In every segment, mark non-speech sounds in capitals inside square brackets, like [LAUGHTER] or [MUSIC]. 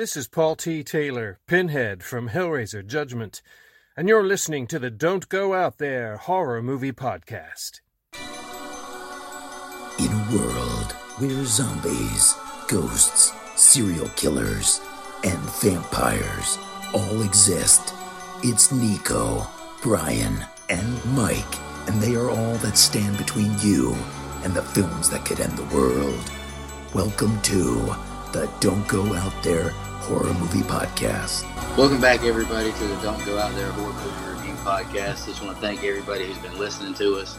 This is Paul T. Taylor, Pinhead from Hellraiser Judgment, and you're listening to the Don't Go Out There Horror Movie Podcast. In a world where zombies, ghosts, serial killers, and vampires all exist, it's Nico, Brian, and Mike, and they are all that stand between you and the films that could end the world. Welcome to the Don't Go Out There Horror Movie Podcast. Welcome back, everybody, to the Don't Go Out There Horror Movie Review Podcast. Just want to thank everybody who's been listening to us.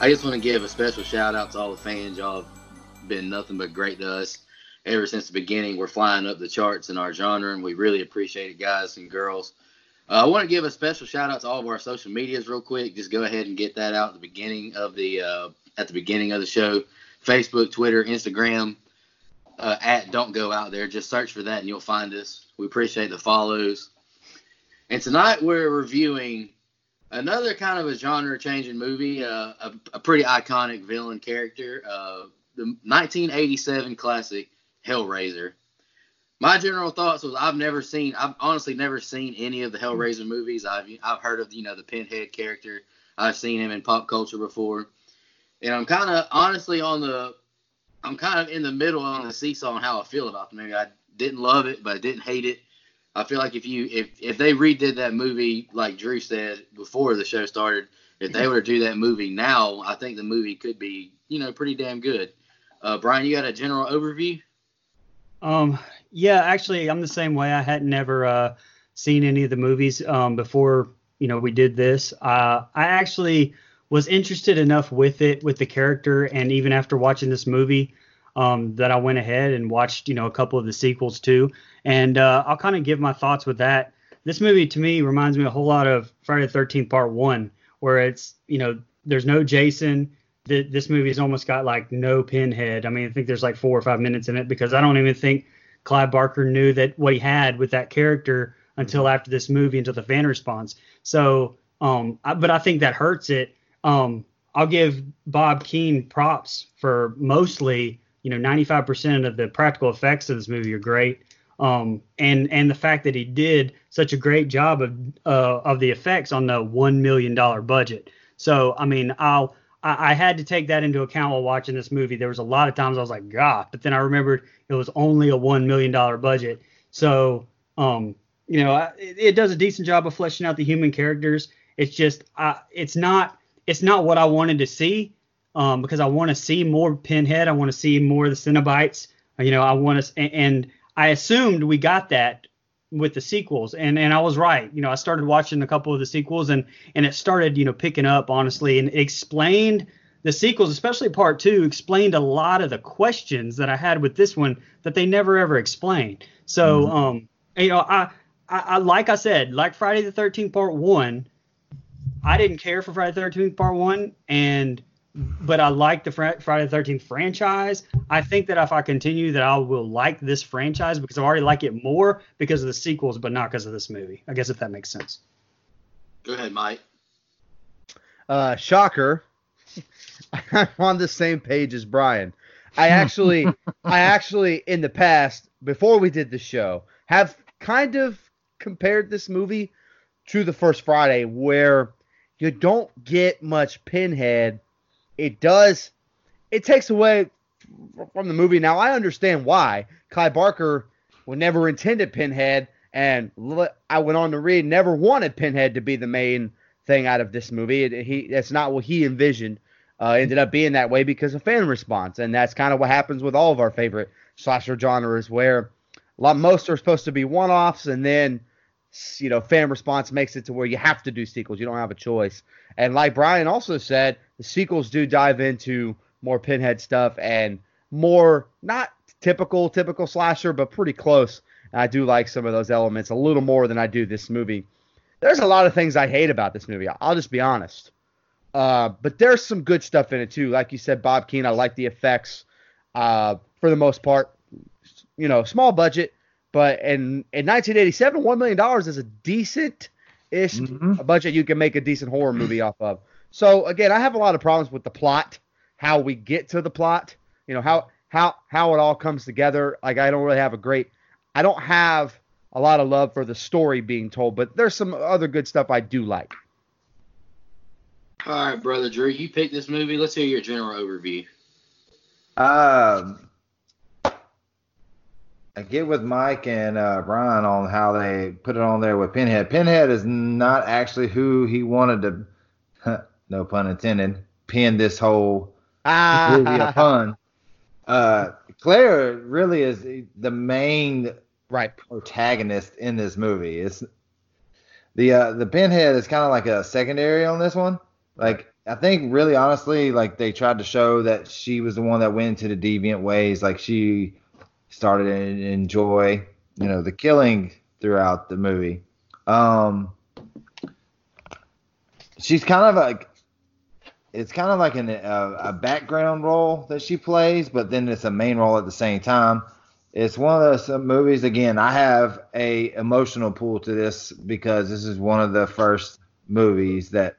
I just want to give a special shout out to all the fans. Y'all have been nothing but great to us ever since the beginning. We're flying up the charts in our genre, and we really appreciate it, guys and girls. Uh, I want to give a special shout out to all of our social medias real quick. Just go ahead and get that out at the beginning of the uh, at the beginning of the show. Facebook, Twitter, Instagram, uh, at Don't Go Out There. Just search for that and you'll find us. We appreciate the follows. And tonight we're reviewing another kind of a genre changing movie, uh, a, a, pretty iconic villain character, uh, the 1987 classic Hellraiser. My general thoughts was I've never seen, I've honestly never seen any of the Hellraiser movies. I've I've heard of you know the Pinhead character. I've seen him in pop culture before, and I'm kind of honestly on the I'm kind of in the middle on the seesaw on how I feel about the movie. I didn't love it, but I didn't hate it. I feel like if you if if they redid that movie like Drew said before the show started, if they were to do that movie now, I think the movie could be you know pretty damn good. Uh, Brian, you got a general overview? Um, yeah, actually, I'm the same way. I had never uh, seen any of the movies um, before you know we did this. Uh, I actually was interested enough with it, with the character, and even after watching this movie, um, that I went ahead and watched, you know, a couple of the sequels too. And uh, I'll kind of give my thoughts with that. This movie to me reminds me a whole lot of Friday the 13th Part One, where it's, you know, there's no Jason. The, this movie's almost got like no pinhead. I mean, I think there's like four or five minutes in it because I don't even think Clive Barker knew that what he had with that character until after this movie, until the fan response. So, um, I, but I think that hurts it um, I'll give Bob Keen props for mostly, you know, 95% of the practical effects of this movie are great. Um, and and the fact that he did such a great job of uh, of the effects on the one million dollar budget. So I mean, I'll I, I, had to take that into account while watching this movie. There was a lot of times I was like, God, but then I remembered it was only a one million dollar budget. So um, you know, it, it, does a decent job of fleshing out the human characters. It's just it's not it's not what I wanted to see um, because I want to see more Pinhead. I want to see more of the Cenobites. You know, I want to, and, and I assumed we got that with the sequels, and and I was right. You know, I started watching a couple of the sequels, and and it started, you know, picking up honestly, and explained the sequels, especially part two, explained a lot of the questions that I had with this one that they never ever explained. So, mm-hmm. um, you know, I, I, I like I said, like Friday the Thirteenth Part One I didn't care for Friday the Thirteenth Part One, and but I like the Friday the Thirteenth franchise. I think that if I continue, that I will like this franchise because I already like it more because of the sequels, but not because of this movie. I guess if that makes sense. Go ahead, Mike. Uh, shocker. [LAUGHS] I'm on the same page as Brian. I actually, [LAUGHS] I actually, in the past, before we did the show, have kind of compared this movie to the first Friday, where you don't get much Pinhead. It does. It takes away from the movie. Now I understand why. Clive Barker would never intended Pinhead, and I went on to read never wanted Pinhead to be the main thing out of this movie. It, he that's not what he envisioned. Uh, ended up being that way because of fan response, and that's kind of what happens with all of our favorite slasher genres, where a lot most are supposed to be one-offs, and then you know, fan response makes it to where you have to do sequels. You don't have a choice. And like Brian also said, the sequels do dive into more pinhead stuff and more not typical typical slasher, but pretty close. And I do like some of those elements a little more than I do this movie. There's a lot of things I hate about this movie. I'll just be honest. Uh, but there's some good stuff in it too. Like you said, Bob Keen, I like the effects. Uh, for the most part, you know, small budget, but in in 1987, one million dollars is a decent ish mm-hmm. budget you can make a decent horror movie off of. So again, I have a lot of problems with the plot, how we get to the plot, you know, how how how it all comes together. Like I don't really have a great I don't have a lot of love for the story being told, but there's some other good stuff I do like. All right, brother Drew, you picked this movie. Let's hear your general overview. Um, I get with Mike and uh, Brian on how they put it on there with Pinhead. Pinhead is not actually who he wanted to, [LAUGHS] no pun intended, pin this whole Ah, movie upon. [LAUGHS] Uh, Clare really is the main right. protagonist in this movie. It's the uh, the Pinhead is kind of like a secondary on this one. Like I think really honestly, like they tried to show that she was the one that went into the deviant ways. Like she started to enjoy, you know, the killing throughout the movie. Um, she's kind of like it's kind of like an, a, a background role that she plays, but then it's a main role at the same time. It's one of those movies. Again, I have a emotional pull to this because this is one of the first movies that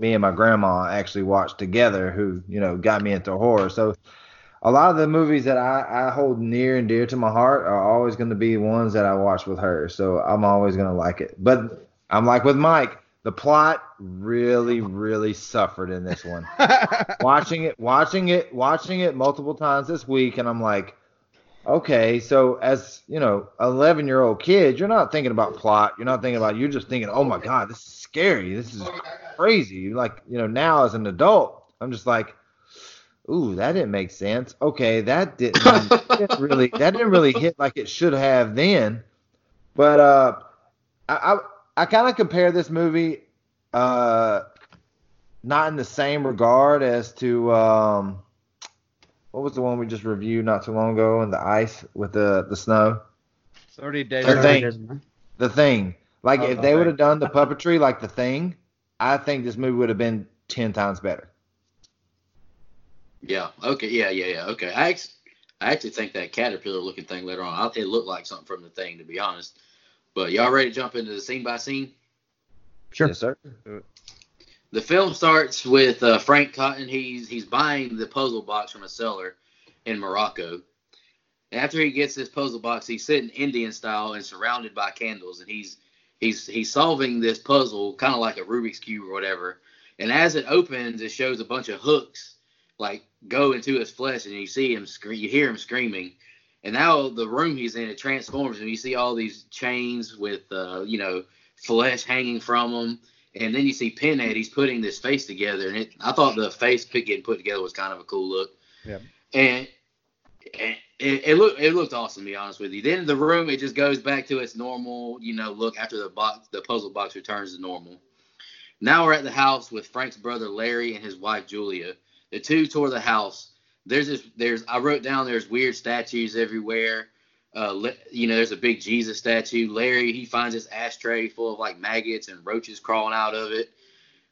me and my grandma actually watched together, who you know got me into horror. So a lot of the movies that I, I hold near and dear to my heart are always going to be ones that I watch with her. So I'm always going to like it. But I'm like with Mike, the plot really, really suffered in this one. [LAUGHS] watching it, watching it, watching it multiple times this week, and I'm like, okay, so as you know, 11 year old kid, you're not thinking about plot. You're not thinking about. You're just thinking, oh my god, this is scary. This is oh crazy. Like you know, now as an adult, I'm just like, ooh, that didn't make sense. Okay, that didn't, [LAUGHS] didn't really that didn't really hit like it should have then. But uh, I I, I kind of compare this movie uh, not in the same regard as to um, what was the one we just reviewed not too long ago in the ice with the the snow. 30 days. The thing. Days. The thing, like Oh, if The they would have done the puppetry like the thing, I think this movie would have been ten times better. Yeah. Okay. Yeah. Yeah. Yeah. Okay. I actually, I actually think that caterpillar looking thing later on, I, it looked like something from the thing, to be honest. But y'all ready to jump into the scene by scene? Sure. Yes, sir. The film starts with uh, Frank Cotton. He's he's buying the puzzle box from a seller in Morocco. After he gets this puzzle box, he's sitting Indian style and surrounded by candles, and he's he's he's solving this puzzle kind of like a Rubik's cube or whatever. And as it opens, it shows a bunch of hooks like go into his flesh, and you see him scream, you hear him screaming. And now the room he's in it transforms, and you see all these chains with uh, you know flesh hanging from them. And then you see Pinhead, he's putting this face together, and it, I thought the face getting put together was kind of a cool look. Yeah. And, and it, it looked it looked awesome, to be honest with you. Then the room it just goes back to its normal, you know, look after the box the puzzle box returns to normal. Now we're at the house with Frank's brother Larry and his wife Julia. The two tour the house. There's this there's I wrote down there's weird statues everywhere. Uh, you know, there's a big Jesus statue. Larry, he finds this ashtray full of like maggots and roaches crawling out of it.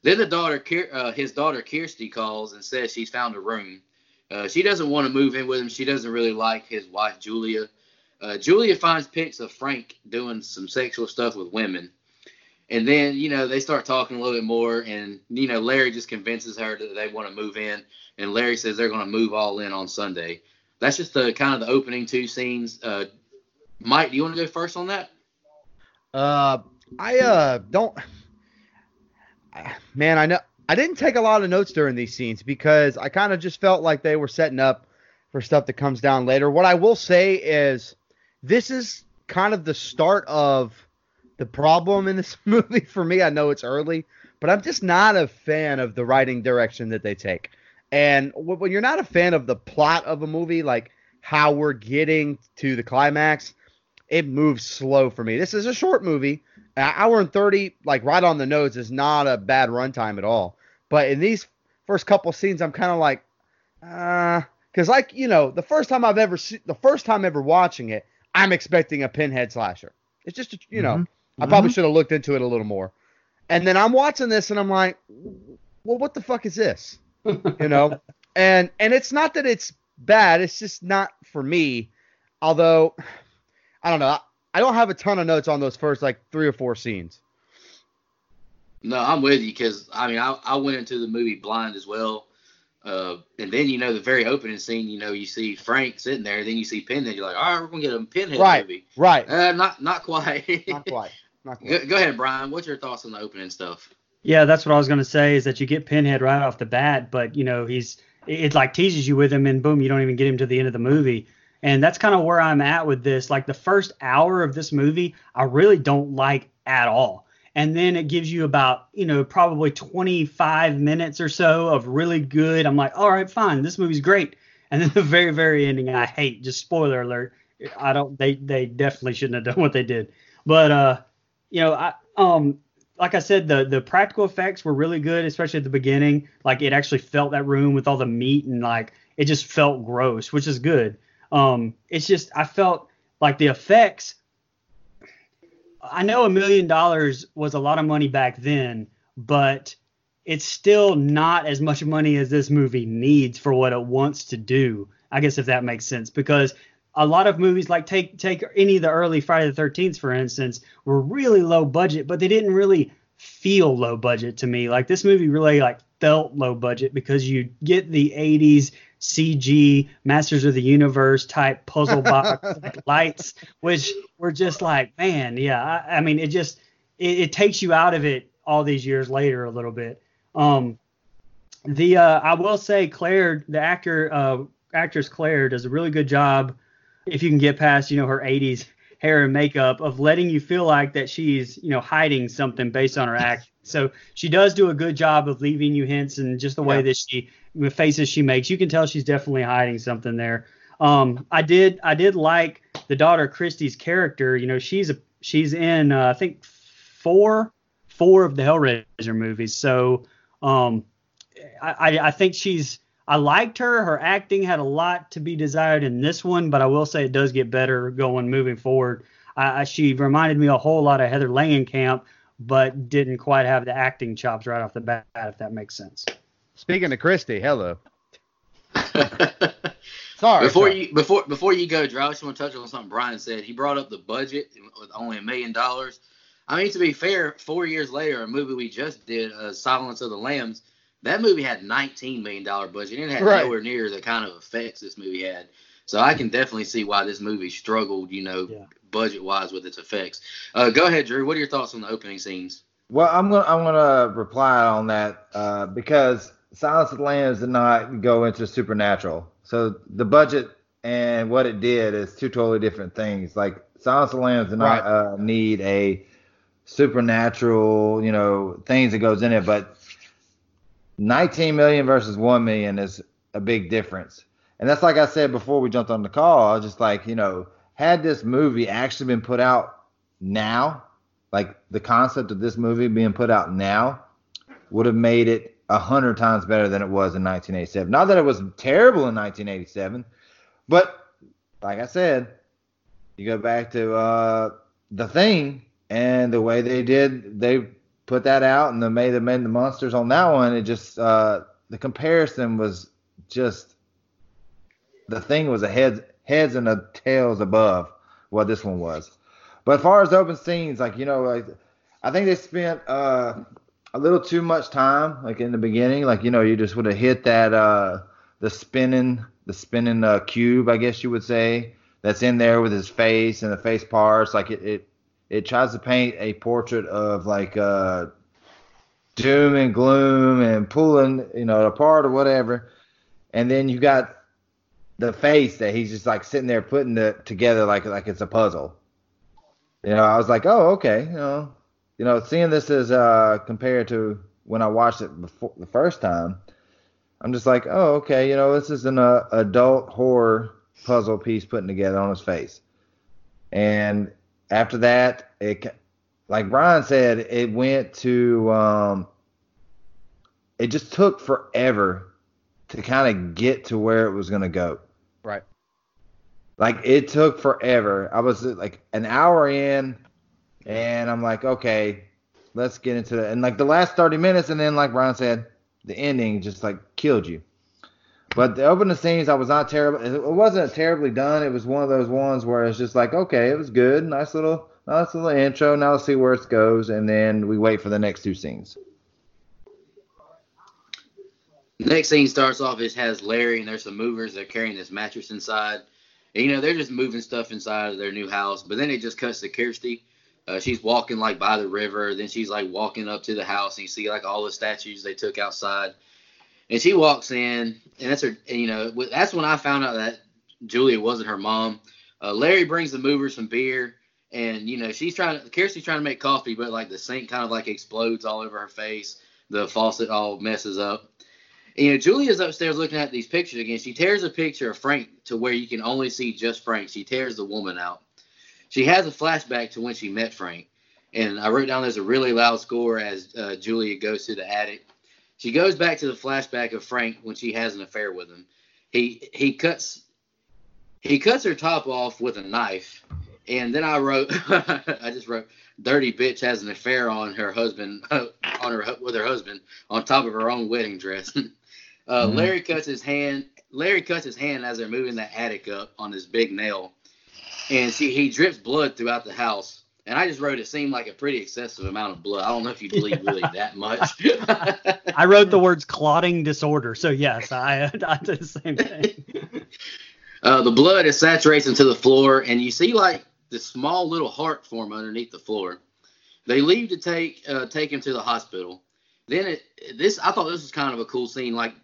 Then the daughter, uh, his daughter Kirsty calls and says she's found a room. Uh, she doesn't want to move in with him. She doesn't really like his wife Julia. Uh, Julia finds pics of Frank doing some sexual stuff with women. And then, you know, they start talking a little bit more, and, you know, Larry just convinces her that they want to move in, and Larry says they're going to move all in on Sunday. That's just the kind of the opening two scenes. Uh, Mike, do you want to go first on that? Uh, I uh don't. Man, I know I didn't take a lot of notes during these scenes because I kind of just felt like they were setting up for stuff that comes down later. What I will say is, this is kind of the start of the problem in this [LAUGHS] movie for me. I know it's early, but I'm just not a fan of the writing direction that they take. And when you're not a fan of the plot of a movie, like how we're getting to the climax, it moves slow for me. This is a short movie. An hour and 30, like right on the nose, is not a bad runtime at all. But in these first couple scenes, I'm kind of like, uh, because like you know, the first time I've ever seen, the first time ever watching it, I'm expecting a pinhead slasher. It's just, a, you know, I probably should have looked into it a little more. And then I'm watching this and I'm like, well, what the fuck is this? [LAUGHS] You know, and and it's not that it's bad. It's just not for me. Although, I don't know. I, I don't have a ton of notes on those first like three or four scenes. No, I'm with you because I mean I, I went into the movie blind as well. Uh, and then you know the very opening scene, you know you see Frank sitting there, then you see Pinhead. You're like, all right, we're gonna get a Pinhead Right. movie. Right. Uh, not not quite. Not quite. [LAUGHS] Not go, go ahead, Brian. What's your thoughts on the opening stuff? Yeah, that's what I was gonna say is that you get Pinhead right off the bat, but you know he's it, it like teases you with him, and boom, you don't even get him to the end of the movie. And that's kind of where I'm at with this. Like the first hour of this movie, I really don't like at all. And then it gives you about, you know, probably 25 minutes or so of really good. I'm like, all right, fine, this movie's great. And then [LAUGHS] the very, very ending, I hate. Just spoiler alert. I don't. They they definitely shouldn't have done what they did. But uh, you know, I um, like I said, the the practical effects were really good, especially at the beginning. Like it actually felt that room with all the meat and like it just felt gross, which is good. Um, it's just I felt like the effects. I know a million dollars was a lot of money back then, but it's still not as much money as this movie needs for what it wants to do. I guess if that makes sense, because a lot of movies like take take any of the early Friday the Thirteenth, for instance, were really low budget, but they didn't really feel low budget to me. Like this movie really like felt low budget because you get the 80s CG Masters of the Universe type puzzle box [LAUGHS] lights, which were just like, man, yeah. I, I mean, it just it, it takes you out of it all these years later a little bit. Um, the uh, I will say Clare, the actor, uh, actress Clare, does a really good job. If you can get past, you know, her 80s hair and makeup, of letting you feel like that she's, you know, hiding something based on her [LAUGHS] act. So she does do a good job of leaving you hints and just the way Yeah. that she the faces she makes. You can tell she's definitely hiding something there. Um, I did I did like the daughter Christie's character. You know, she's a she's in uh, I think four four of the Hellraiser movies. So um, I, I I think she's I liked her. Her acting had a lot to be desired in this one, but I will say it does get better going moving forward. I, I, she reminded me a whole lot of Heather Langenkamp, but didn't quite have the acting chops right off the bat, if that makes sense. Speaking of Christy, hello. [LAUGHS] Sorry. before sorry. you before before you go, Drew, I just want to touch on something Brian said. He brought up the budget with only a million dollars. I mean, to be fair, four years later, a movie we just did, uh, Silence of the Lambs, that movie had nineteen million dollar budget. and It had Right. nowhere near the kind of effects this movie had. So I can definitely see why this movie struggled, you know, Yeah. budget wise with its effects. Uh, go ahead, Drew. What are your thoughts on the opening scenes? Well, I'm gonna I'm gonna reply on that uh, because Silence of the Lambs did not go into supernatural. So the budget and what it did is two totally different things. Like Silence of the Lambs did not Right. uh, need a supernatural, you know, things that goes in it, but 19 million versus 1 million is a big difference. And that's like I said before we jumped on the call. I was just like, you know, had this movie actually been put out now, like the concept of this movie being put out now, would have made it a hundred times better than it was in 1987. Not that it was terrible in 1987, but like I said, you go back to uh, the thing and the way they did, they put that out and the made the made the monsters on that one. It just uh, the comparison was just the thing was a heads heads and a tails above what this one was. But as far as open scenes, like you know, like I think they spent uh, a little too much time, like in the beginning, like you know, you just would have hit that uh, the spinning the spinning uh, cube, I guess you would say, that's in there with his face and the face parts. Like it it, it tries to paint a portrait of like uh, doom and gloom and pulling you know apart or whatever, and then you got the face that he's just like sitting there putting it together like like it's a puzzle. You know, I was like, oh, okay, you know, you know, seeing this as uh compared to when I watched it before the first time, I'm just like, oh, okay, you know, this is an uh, adult horror puzzle piece putting together on his face. And after that, it like Brian said, it went to um it just took forever to kind of get to where it was going to go. Right. Like it took forever. I was like an hour in, and I'm like, okay, let's get into it. And like the last 30 minutes, and then like Brian said, the ending just like killed you. But the opening scenes, I was not terrible. It wasn't terribly done. It was one of those ones where it's just like, okay, it was good, nice little, nice little intro. Now let's see where it goes, and then we wait for the next two scenes. Next scene starts off. It has Larry and there's some movers. They're carrying this mattress inside. And, you know, they're just moving stuff inside of their new house. But then it just cuts to Kirsty. Uh, she's walking like by the river. Then she's like walking up to the house, and you see like all the statues they took outside. And she walks in, and that's her. And, you know, that's when I found out that Julia wasn't her mom. Uh, Larry brings the movers some beer, and you know she's trying. Kirsty's trying to make coffee, but like the sink kind of like explodes all over her face. The faucet all messes up. And, you know, Julia's upstairs looking at these pictures again. She tears a picture of Frank to where you can only see just Frank. She tears the woman out. She has a flashback to when she met Frank. And I wrote down there's a really loud score as uh, Julia goes to the attic. She goes back to the flashback of Frank when she has an affair with him. He he cuts he cuts her top off with a knife, and then I wrote [LAUGHS] I just wrote dirty bitch has an affair on her husband [LAUGHS] on her with her husband on top of her own wedding dress. [LAUGHS] uh, mm-hmm. Larry cuts his hand. Larry cuts his hand as they're moving that attic up on this big nail, and see he drips blood throughout the house. And I just wrote it seemed like a pretty excessive amount of blood. I don't know if you believe really that much. [LAUGHS] [LAUGHS] I wrote the words clotting disorder. So yes, I [LAUGHS] I did the same thing. Uh, the blood it saturates into the floor, and you see like this small little heart form underneath the floor. They leave to take uh, take him to the hospital. Then it this I thought this was kind of a cool scene. Like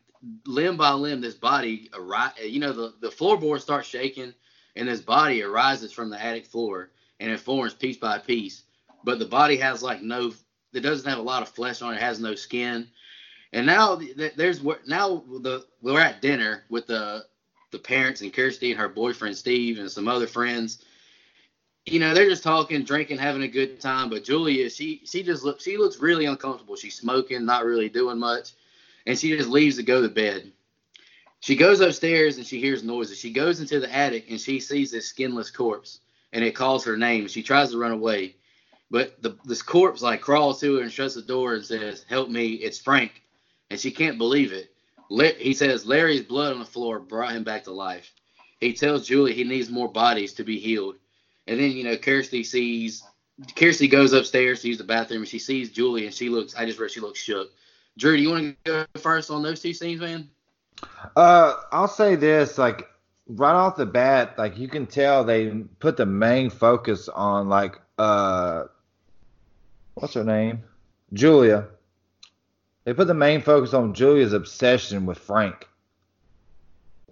limb by limb, this body you know the the floorboard starts shaking, and this body arises from the attic floor and it forms piece by piece. But the body has like no, it doesn't have a lot of flesh on it. has no skin. And now there's now the we're at dinner with the the parents and Kirsty and her boyfriend Steve and some other friends. You know, they're just talking, drinking, having a good time. But Julia, she she just looks she looks really uncomfortable. She's smoking, not really doing much, and she just leaves to go to bed. She goes upstairs and she hears noises. She goes into the attic and she sees this skinless corpse and it calls her name. She tries to run away, but the, this corpse like crawls to her and shuts the door and says, "Help me, it's Frank," and she can't believe it. He says Larry's blood on the floor brought him back to life. He tells Julie he needs more bodies to be healed, and then you know Kirsty sees Kirsty goes upstairs to use the bathroom and she sees Julie and she looks. I just read she looks shook. Drew, do you want to go first on those two scenes, man? Uh, I'll say this, like right off the bat, like you can tell they put the main focus on like uh, what's her name, Julia. They put the main focus on Julia's obsession with Frank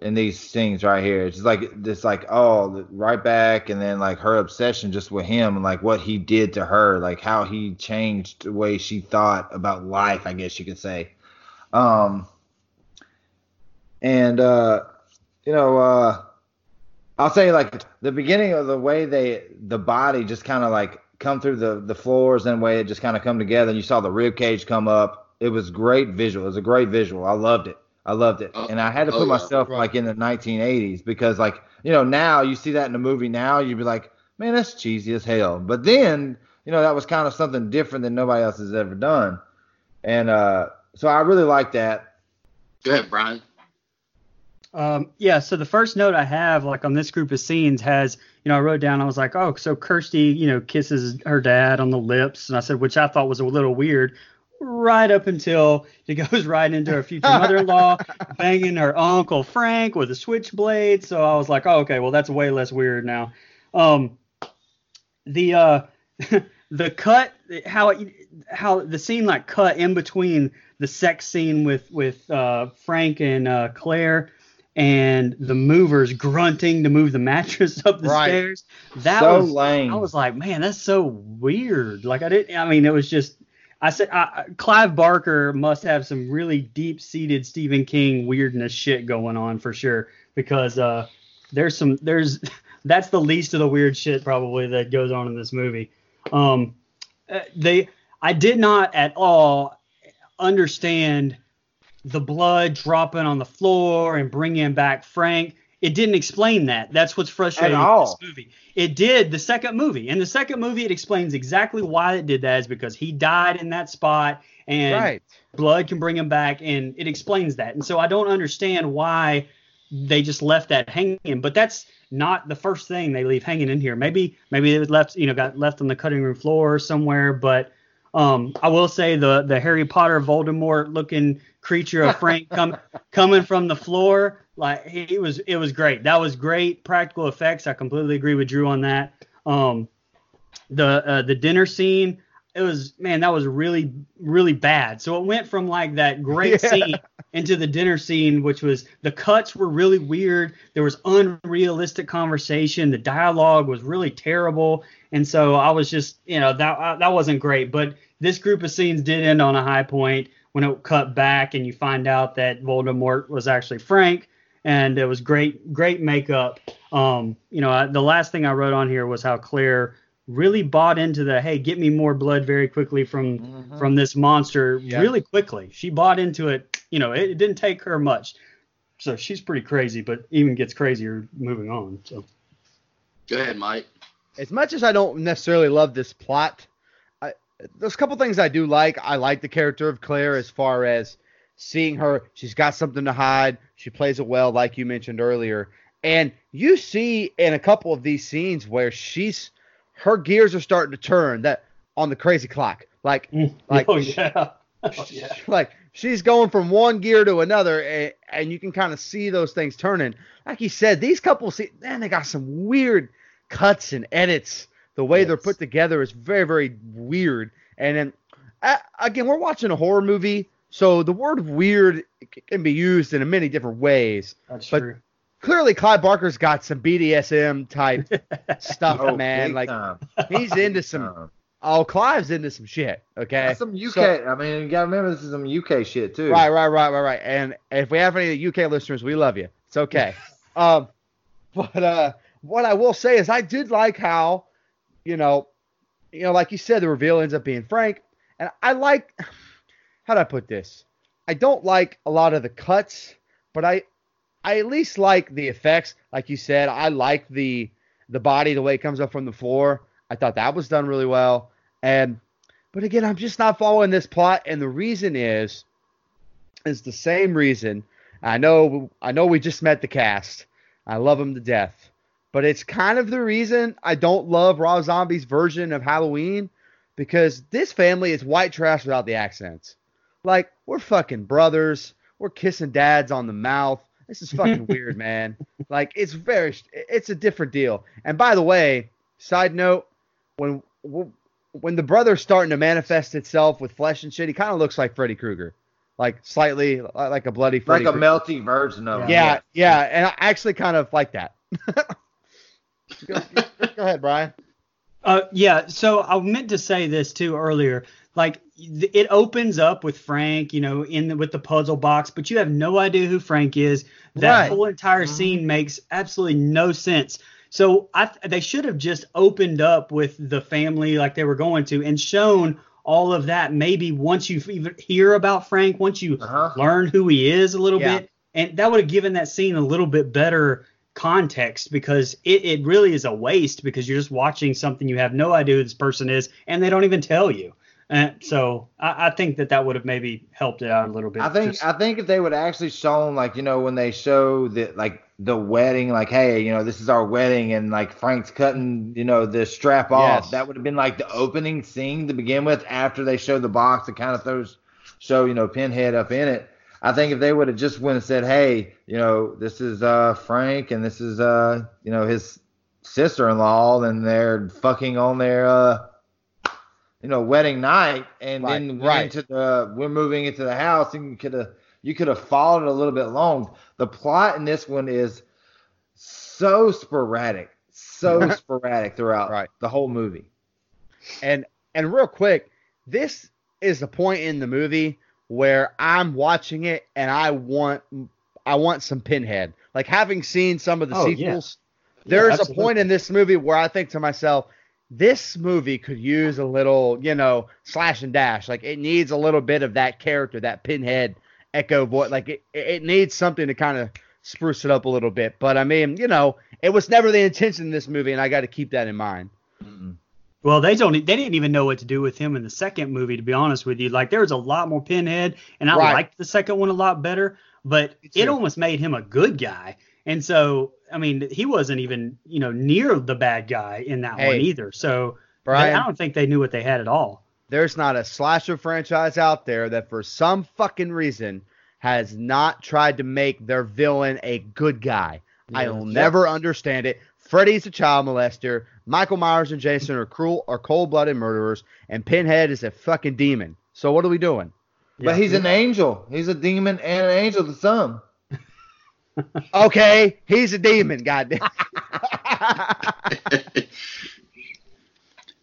in these scenes right here. It's just like this, like oh, right back, and then like her obsession just with him and like what he did to her, like how he changed the way she thought about life. I guess you could say. Um, and uh, you know, uh, I'll say like the beginning of the way they the body just kind of like come through the the floors and the way it just kind of come together. And you saw the rib cage come up. It was great visual. It was a great visual. I loved it. I loved it. Uh, and I had to put oh, myself right. like in the 1980s because like you know now you see that in a movie now you'd be like man that's cheesy as hell. But then you know that was kind of something different than nobody else has ever done. And uh, so I really like that. Go ahead, Brian. Um, yeah, so the first note I have, like on this group of scenes, has, you know, I wrote down, I was like, oh, so Kirsty, you know, kisses her dad on the lips. And I said, which I thought was a little weird, right up until he [LAUGHS] goes right into her future mother in law, [LAUGHS] banging her uncle Frank with a switchblade. So I was like, oh, okay, well, that's way less weird now. Um, the, uh, [LAUGHS] the cut, how, it, how the scene like cut in between the sex scene with, with, uh, Frank and, uh, Clare and the movers grunting to move the mattress up the right. stairs. That so was lame. I was like, man, that's so weird. Like I didn't. I mean, it was just. I said I, Clive Barker must have some really deep-seated Stephen King weirdness shit going on for sure because uh, there's some there's [LAUGHS] that's the least of the weird shit probably that goes on in this movie. Um, uh, they I did not at all understand the blood dropping on the floor and bringing back Frank. It didn't explain that. That's what's frustrating about this movie. It did the second movie. In the second movie, it explains exactly why it did that is because he died in that spot and right. blood can bring him back, and it explains that. And so I don't understand why they just left that hanging. But that's not the first thing they leave hanging in here. Maybe maybe it was left, you know, got left on the cutting room floor somewhere, but Um, I will say the the Harry Potter Voldemort looking creature of Frank [LAUGHS] come coming from the floor, like it was it was great. That was great practical effects. I completely agree with Drew on that. Um, the uh, the dinner scene, it was man, that was really really bad. So it went from like that great [LAUGHS] Yeah. scene into the dinner scene, which was the cuts were really weird. There was unrealistic conversation. The dialogue was really terrible, and so I was just you know that uh, that wasn't great. But this group of scenes did end on a high point when it cut back and you find out that Voldemort was actually Frank, and it was great great makeup. Um, you know, I, the last thing I wrote on here was how Clare really bought into the hey, get me more blood very quickly from Mhm. from this monster Yeah. really quickly. She bought into it. You know, it, it didn't take her much. So she's pretty crazy, but even gets crazier moving on. So Go ahead, Mike. as much as I don't necessarily love this plot, I, there's a couple things I do like. I like the character of Clare as far as seeing her. She's got something to hide. She plays it well, like you mentioned earlier. And you see in a couple of these scenes where she's her gears are starting to turn that on the crazy clock. Like [LAUGHS] Like- oh yeah, oh, yeah. like she's going from one gear to another and, and you can kind of see those things turning. Like you said these couples see man they got some weird cuts and edits. The way they're put together is very very weird. And then uh, again we're watching a horror movie so the word weird can be used in many different ways. That's But- true. Clearly clive barker's got some bdsm type [LAUGHS] stuff Oh, man like time, he's into some oh clive's into some shit okay That's some UK. So- I mean, you gotta remember this is some UK shit too. Right, right, right, right, right. And if we have any UK listeners, we love you. It's okay. [LAUGHS] um, but uh, what I will say is, I did like how, you know, you know, like you said, the reveal ends up being Frank, and I like. How do I put this? I don't like a lot of the cuts, but I, I at least like the effects. Like you said, I like the the body, the way it comes up from the floor. I thought that was done really well. And but again, I'm just not following this plot, and the reason is is the same reason. I know I know we just met the cast. I love them to death. But it's kind of the reason I don't love Rob Zombie's version of Halloween because this family is white trash without the accents. Like, we're fucking brothers. We're kissing dads on the mouth. This is fucking weird, man. [LAUGHS] Like, it's very, it's a different deal. And by the way, side note, when when the brother's starting to manifest itself with flesh and shit, he kind of looks like Freddy Krueger, like slightly like a bloody Freddy. like a melty version of him. Yeah, yeah, and I actually kind of like that. [LAUGHS] go, go ahead, Brian. Uh, yeah. So I meant to say this too earlier. Like th- it opens up with Frank, you know, in the, with the puzzle box, but you have no idea who Frank is. That Right. whole entire scene makes absolutely no sense. So I they should have just opened up with the family like they were going to and shown all of that. Maybe once you even hear about Frank, once you Uh-huh. learn who he is a little Yeah. bit, and that would have given that scene a little bit better context because it, it really is a waste because you're just watching something you have no idea who this person is and they don't even tell you. And so I, I think that that would have maybe helped it out a little bit. I think Just- I think if they would actually shown like you know when they show the like the wedding like hey you know this is our wedding and like Frank's cutting you know the strap off Yes. that would have been like the opening scene to begin with after they show the box and kind of throws show you know Pinhead up in it. I think if they would have just went and said hey you know this is uh Frank and this is uh you know his sister-in-law and they're fucking on their uh you know wedding night and Right, then right. into the we're moving into the house and you could have you could have followed it a little bit long. The plot in this one is so sporadic, so [LAUGHS] sporadic throughout Right. the whole movie. And and real quick, this is the point in the movie where I'm watching it and I want I want some Pinhead. Like having seen some of the Oh, sequels, Yeah, there's a point in this movie where I think to myself, this movie could use a little, you know, slash and dash. Like it needs a little bit of that character, that Pinhead echo voice. Like it, it needs something to kind of spruce it up a little bit. But I mean, you know, it was never the intention in this movie, and I got to keep that in mind. Mm-mm. Well, they don't. They didn't even know what to do with him in the second movie. To be honest with you, like there was a lot more Pinhead, and I Right. liked the second one a lot better. But it almost made him a good guy, and so I mean, he wasn't even you know near the bad guy in that one either. So they- I don't think they knew what they had at all. there's not a slasher franchise out there that for some fucking reason has not tried to make their villain a good guy. I'll never understand it. Freddy's a child molester. Michael Myers and Jason are cruel or cold-blooded murderers, and Pinhead is a fucking demon. So what are we doing? But he's an angel. He's a demon and an angel to some. Okay, he's a demon. Goddamn. [LAUGHS]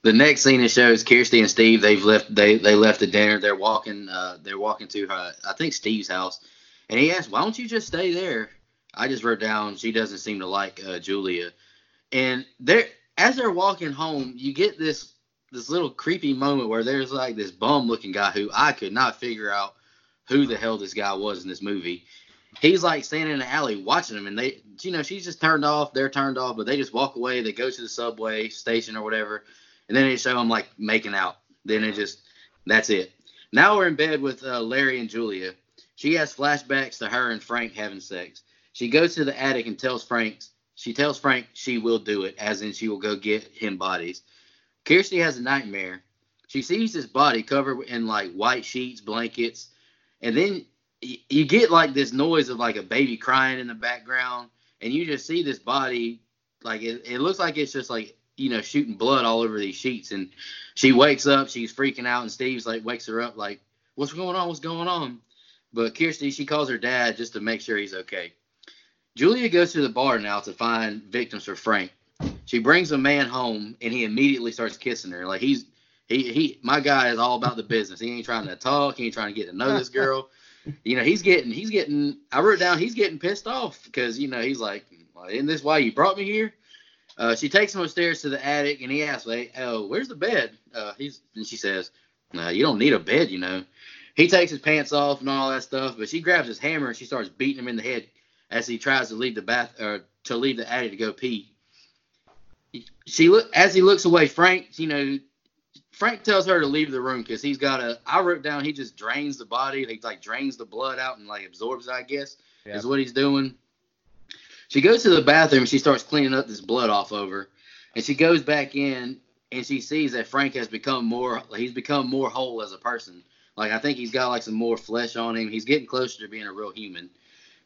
the next scene it shows Kirsty and Steve. They've left. They they left the dinner. They're walking. Uh, they're walking to her. I think Steve's house, and he asks, "Why don't you just stay there?" I just wrote down she doesn't seem to like uh, Julia, and they're as they're walking home, you get this this little creepy moment where there's like this bum looking guy who I could not figure out who the hell this guy was in this movie. He's like standing in the alley watching them, and they, you know, she's just turned off. They're turned off, but they just walk away. They go to the subway station or whatever, and then they show them like making out. Then it just, that's it. Now we're in bed with uh, Larry and Julia. She has flashbacks to her and Frank having sex. She goes to the attic and tells Frank, she tells Frank she will do it, as in she will go get him bodies. Kirsty has a nightmare. She sees his body covered in like white sheets, blankets, and then you get like this noise of like a baby crying in the background, and you just see this body like it, it looks like it's just like you know shooting blood all over these sheets. And she wakes up, she's freaking out, and Steve's like wakes her up like, "What's going on? What's going on?" But Kirsty, she calls her dad just to make sure he's okay. Julia goes to the bar now to find victims for Frank. She brings a man home and he immediately starts kissing her. Like he's he he my guy is all about the business. He ain't trying to talk, he ain't trying to get to know this [LAUGHS] girl. You know, he's getting he's getting I wrote down he's getting pissed off because you know, he's like, Isn't this why you brought me here? Uh, she takes him upstairs to the attic and he asks, hey, oh, where's the bed? Uh, he's and she says, no, you don't need a bed, you know. He takes his pants off and all that stuff, but she grabs his hammer and she starts beating him in the head as he tries to leave the bath or to leave the attic to go pee. She look as he looks away. Frank, you know, Frank tells her to leave the room because he's got a. I wrote down he just drains the body. He like drains the blood out and like absorbs. it, I guess Yeah. is what he's doing. She goes to the bathroom. She starts cleaning up this blood off of her, and she goes back in and she sees that Frank has become more. He's become more whole as a person. Like I think he's got like some more flesh on him. He's getting closer to being a real human.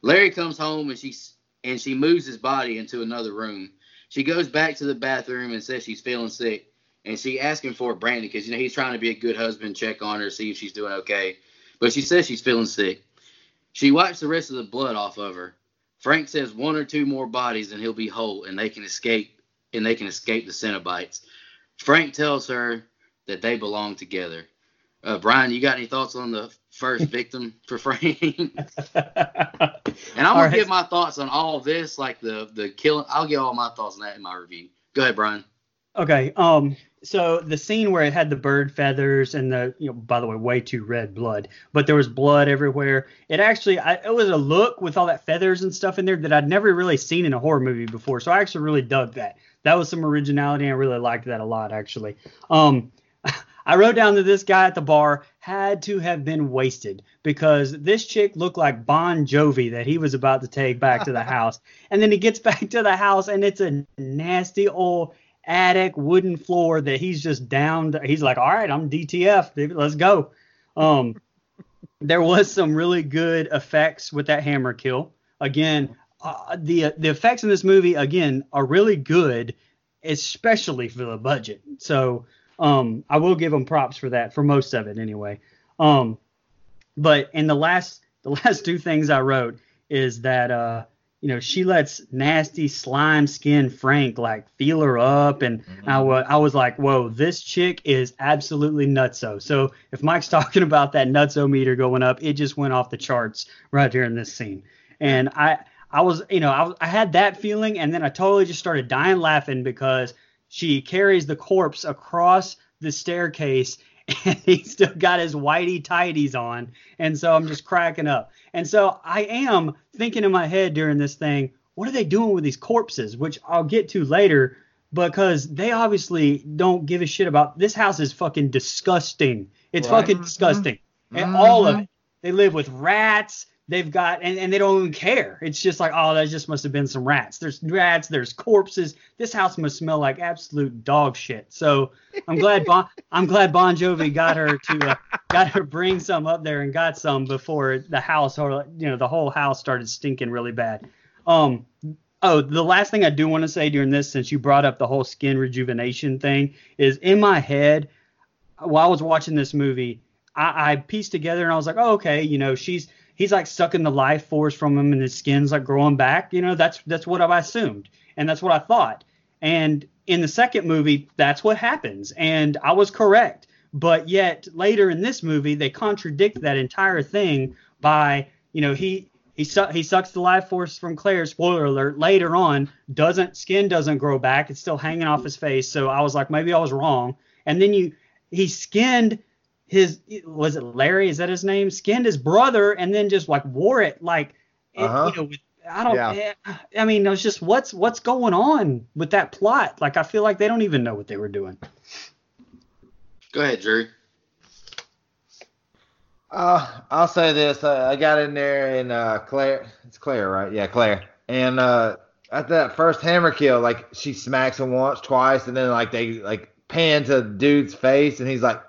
Larry comes home and she's and she moves his body into another room. She goes back to the bathroom and says she's feeling sick. And she asking for Brandy because you know he's trying to be a good husband, check on her, see if she's doing okay. But she says she's feeling sick. She wipes the rest of the blood off of her. Frank says one or two more bodies and he'll be whole and they can escape and they can escape the Cenobites. Frank tells her that they belong together. Uh, Brian, you got any thoughts on the first [LAUGHS] victim for Frank? [LAUGHS] And I'm gonna right. give my thoughts on all this, like the the killing. I'll get all my thoughts on that in my review. Go ahead, Brian. Okay. Um. So the scene where it had the bird feathers and the, you know, by the way, way too red blood, but there was blood everywhere. It actually, I, it was a look with all that feathers and stuff in there that I'd never really seen in a horror movie before. So I actually really dug that. That was some originality, and I really liked that a lot, actually. Um. [LAUGHS] I wrote down that this guy at the bar had to have been wasted because this chick looked like Bon Jovi that he was about to take back to the [LAUGHS] house. And then he gets back to the house and it's a nasty old attic wooden floor that he's just down. He's like, all right, I'm DTF. Let's go. Um, [LAUGHS] there was some really good effects with that hammer kill. Again, uh, the the effects in this movie again are really good, especially for the budget. So um, I will give them props for that for most of it anyway. Um, but in the last the [LAUGHS] last two things I wrote is that uh, you know she lets nasty slime skin Frank like feel her up, and mm-hmm. I wa- I was like, whoa, this chick is absolutely nutso. So if Mike's [LAUGHS] talking about that nutso meter going up, it just went off the charts right here in this scene, and I. I was, you know, I, I had that feeling, and then I totally just started dying laughing because she carries the corpse across the staircase [LAUGHS] and he's still got his whitey tighties on. And so I'm just cracking up. And so I am thinking in my head during this thing, what are they doing with these corpses? Which I'll get to later because they obviously don't give a shit about this house is fucking disgusting. It's Right. fucking disgusting. Mm-hmm. And all of mm-hmm. it. They live with rats. They've got and, and they don't even care. It's just like, oh, that just must have been some rats. There's rats, there's corpses. This house must smell like absolute dog shit. So I'm glad bon, [LAUGHS] I'm glad Bon Jovi got her to uh, got her bring some up there and got some before the house or you know the whole house started stinking really bad. Um oh, the last thing I do want to say during this since you brought up the whole skin rejuvenation thing is in my head while I was watching this movie, I, I pieced together and I was like, oh, okay, you know, she's he's like sucking the life force from him and his skin's like growing back. You know, that's that's what I assumed and that's what I thought. And in the second movie, that's what happens, and I was correct. But yet later in this movie, they contradict that entire thing by, you know, he he su- he sucks the life force from Clare. Spoiler alert. Later on, doesn't skin doesn't grow back. It's still hanging off his face. So I was like, maybe I was wrong. And then you he skinned his was it Larry? Is that his name? Skinned his brother and then just like wore it like Uh-huh. you know. With, I don't. Yeah. eh, I mean, it was just what's what's going on with that plot. Like I feel like they don't even know what they were doing. Go ahead, Drew. Uh, I'll say this. Uh, I got in there and uh, Clare. It's Clare, right? Yeah, Clare. And uh, at that first hammer kill, like she smacks him once, twice, and then like they like pan to the dude's face, and he's like.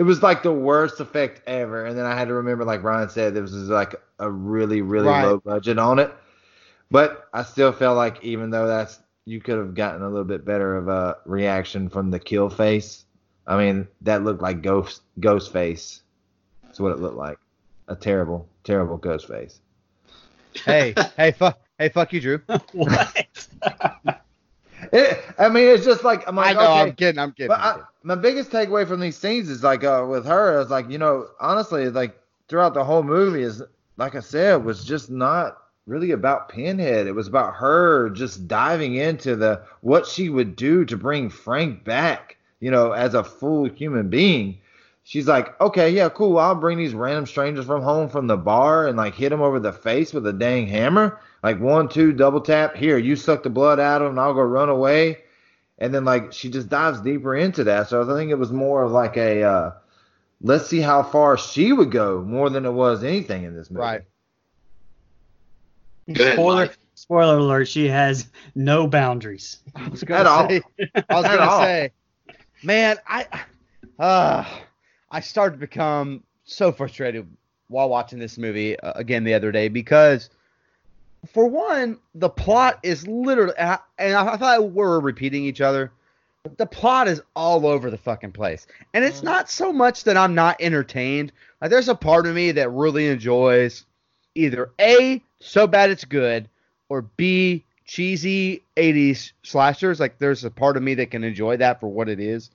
It was like the worst effect ever. And then I had to remember, like Ryan said, there was like a really, really Right. low budget on it. But I still felt like even though that's you could have gotten a little bit better of a reaction from the kill face. I mean, that looked like ghost ghost face. That's what it looked like. A terrible, terrible ghost face. hey, hey, fuck, hey, fuck you, Drew. [LAUGHS] what? [LAUGHS] It, I mean, it's just like I'm like, I know, okay. I'm kidding, I'm kidding. But I'm I, my biggest takeaway from these scenes is like uh, with her, is like you know, honestly, like throughout the whole movie is like I said, was just not really about Pinhead. It was about her just diving into the what she would do to bring Frank back, you know, as a full human being. She's like, okay, yeah, cool. I'll bring these random strangers from home from the bar and like hit them over the face with a dang hammer. Like one, two, double tap. Here, you suck the blood out of them, and I'll go run away and then like she just dives deeper into that. So I think it was more of like a uh, let's see how far she would go more than it was anything in this movie. Right. Go ahead, spoiler Mike. spoiler alert. She has no boundaries. I was At gonna all. say, I was At gonna all. say, man, I, uh, I started to become so frustrated while watching this movie uh, again the other day because, for one, the plot is literally, and I, and I thought we were repeating each other. The plot is all over the fucking place, and it's mm. not so much that I'm not entertained. Like, there's a part of me that really enjoys either a so bad it's good or b cheesy 80s slashers. Like there's a part of me that can enjoy that for what it is.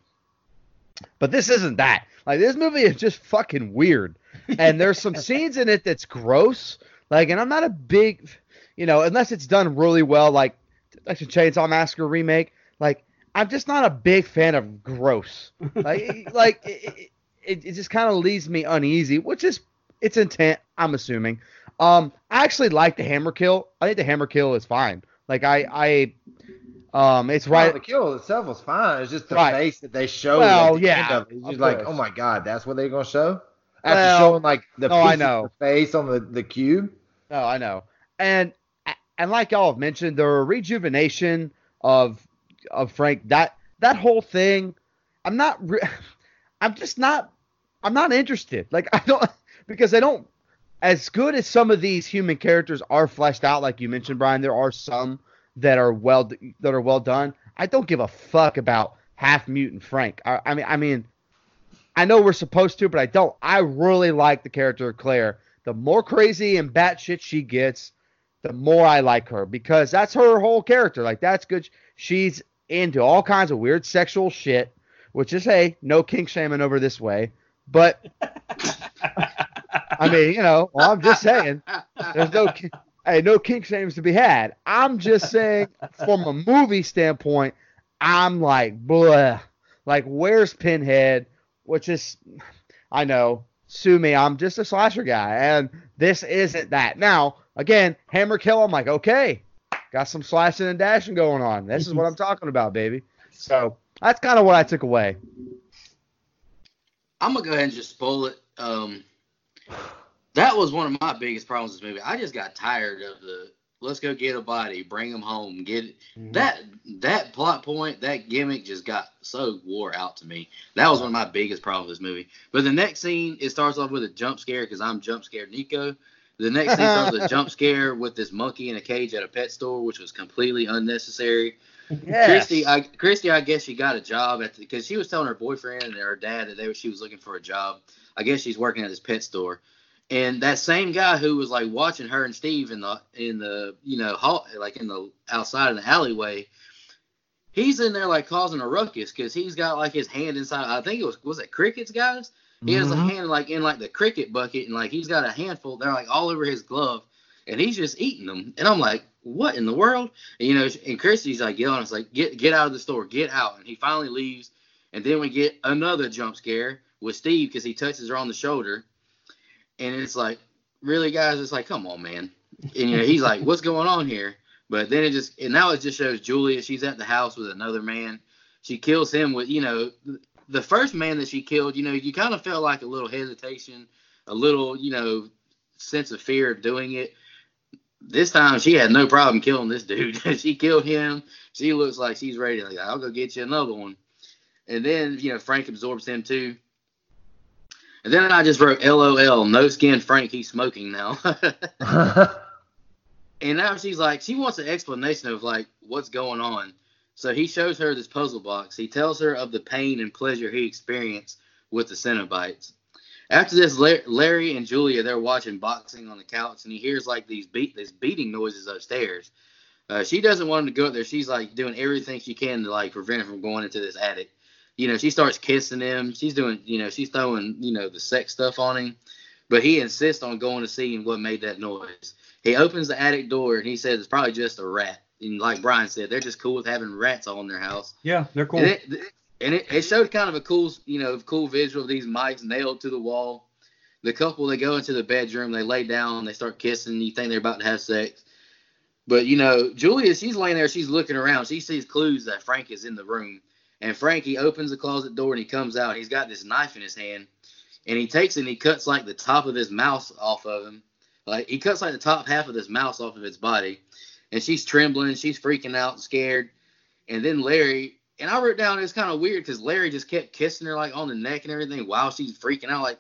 But this isn't that. Like this movie is just fucking weird. And there's some [LAUGHS] scenes in it that's gross. Like and i'm not a big you know unless it's done really well like like the chainsaw massacre remake like i'm just not a big fan of gross like [LAUGHS] like it, it, it just kind of leaves me uneasy which is its intent i'm assuming um i actually like the hammer kill i think the hammer kill is fine like i i um it's Right. right the kill itself was fine. It's just the Right. face that they show. Well, the yeah, end of it. It's of just like, oh my god, that's what they're gonna show. After Well, showing like the no, I know. the face on the the cube. No, I know. And and like y'all have mentioned, the rejuvenation of of Frank, that that whole thing, I'm not re- [LAUGHS] I'm just not I'm not interested. Like [LAUGHS] I don't because they don't as good as some of these human characters are fleshed out like you mentioned Brian, there are some that are well that are well done. I don't give a fuck about half mutant Frank. I, I mean I mean I know we're supposed to, but I don't. I really like the character of Clare. The more crazy and batshit she gets, the more I like her because that's her whole character. Like that's good. She's into all kinds of weird sexual shit, which is hey, no kink shaming over this way. But I mean, you know, well, I'm just saying, there's no hey, no kink shames to be had. I'm just saying, from a movie standpoint, I'm like, blah. Like, where's Pinhead? Which is, I know, sue me. I'm just a slasher guy, and this isn't that. Now, again, Hammer Kill. I'm like, okay, got some slashing and dashing going on. This is what I'm [LAUGHS] talking about, baby. So that's kind of what I took away. I'm gonna go ahead and just spoil it. Um, that was one of my biggest problems with this movie. I just got tired of the let's go get a body, bring him home, get Mhm. that that plot point, that gimmick just got so wore out to me. That was one of my biggest problems with this movie. But the next scene, it starts off with a jump scare because I'm jump scared Nico. The next thing with a [LAUGHS] jump scare with this monkey in a cage at a pet store, which was completely unnecessary. Yes. Christy, I Christy, I guess she got a job at because she was telling her boyfriend and her dad that they she was looking for a job. I guess she's working at this pet store, and that same guy who was like watching her and Steve in the in the you know hall, like in the outside in the alleyway, he's in there like causing a ruckus because he's got like his hand inside. I think it was was it crickets, guys. He has a Mhm. hand like in like the cricket bucket, and like he's got a handful. They're like all over his glove, and he's just eating them. And I'm like, what in the world? And, you know, and Christy's like yelling, it's like, get get out of the store, get out. And he finally leaves, and then we get another jump scare with Steve because he touches her on the shoulder, and it's like, really, guys? It's like, come on, man. And you know, he's like, what's going on here? But then it just, and now it just shows Julia. She's at the house with another man. She kills him with, you know, the first man that she killed. You know, you kind of felt like a little hesitation, a little, you know, sense of fear of doing it. This time she had no problem killing this dude. [LAUGHS] she killed him. She looks like she's ready. Like, I'll go get you another one. And then, you know, Frank absorbs him too. And then I just wrote LOL, no skin Frank, he's smoking now. [LAUGHS] [LAUGHS] and now she's like, she wants an explanation of like what's going on. So he shows her this puzzle box. He tells her of the pain and pleasure he experienced with the Cenobites. After this, Larry and Julia they're watching boxing on the couch, and he hears like these beat these beating noises upstairs. Uh, she doesn't want him to go up there. She's like doing everything she can to like prevent him from going into this attic. You know, she starts kissing him. She's doing, you know, she's throwing, you know, the sex stuff on him. But he insists on going to see what made that noise. He opens the attic door and he says it's probably just a rat. And like Brian said, they're just cool with having rats all in their house. Yeah, they're cool. And, it, and it, it showed kind of a cool, you know, cool visual of these mics nailed to the wall. The couple they go into the bedroom, they lay down, they start kissing. You think they're about to have sex, but you know, Julia, she's laying there, she's looking around, she sees clues that Frank is in the room, and Frank he opens the closet door and he comes out. He's got this knife in his hand, and he takes it and he cuts like the top of his mouse off of him, like he cuts like the top half of this mouse off of its body, and she's trembling, she's freaking out, scared, and then Larry and I wrote down it's kind of weird because Larry just kept kissing her like on the neck and everything while she's freaking out. Like,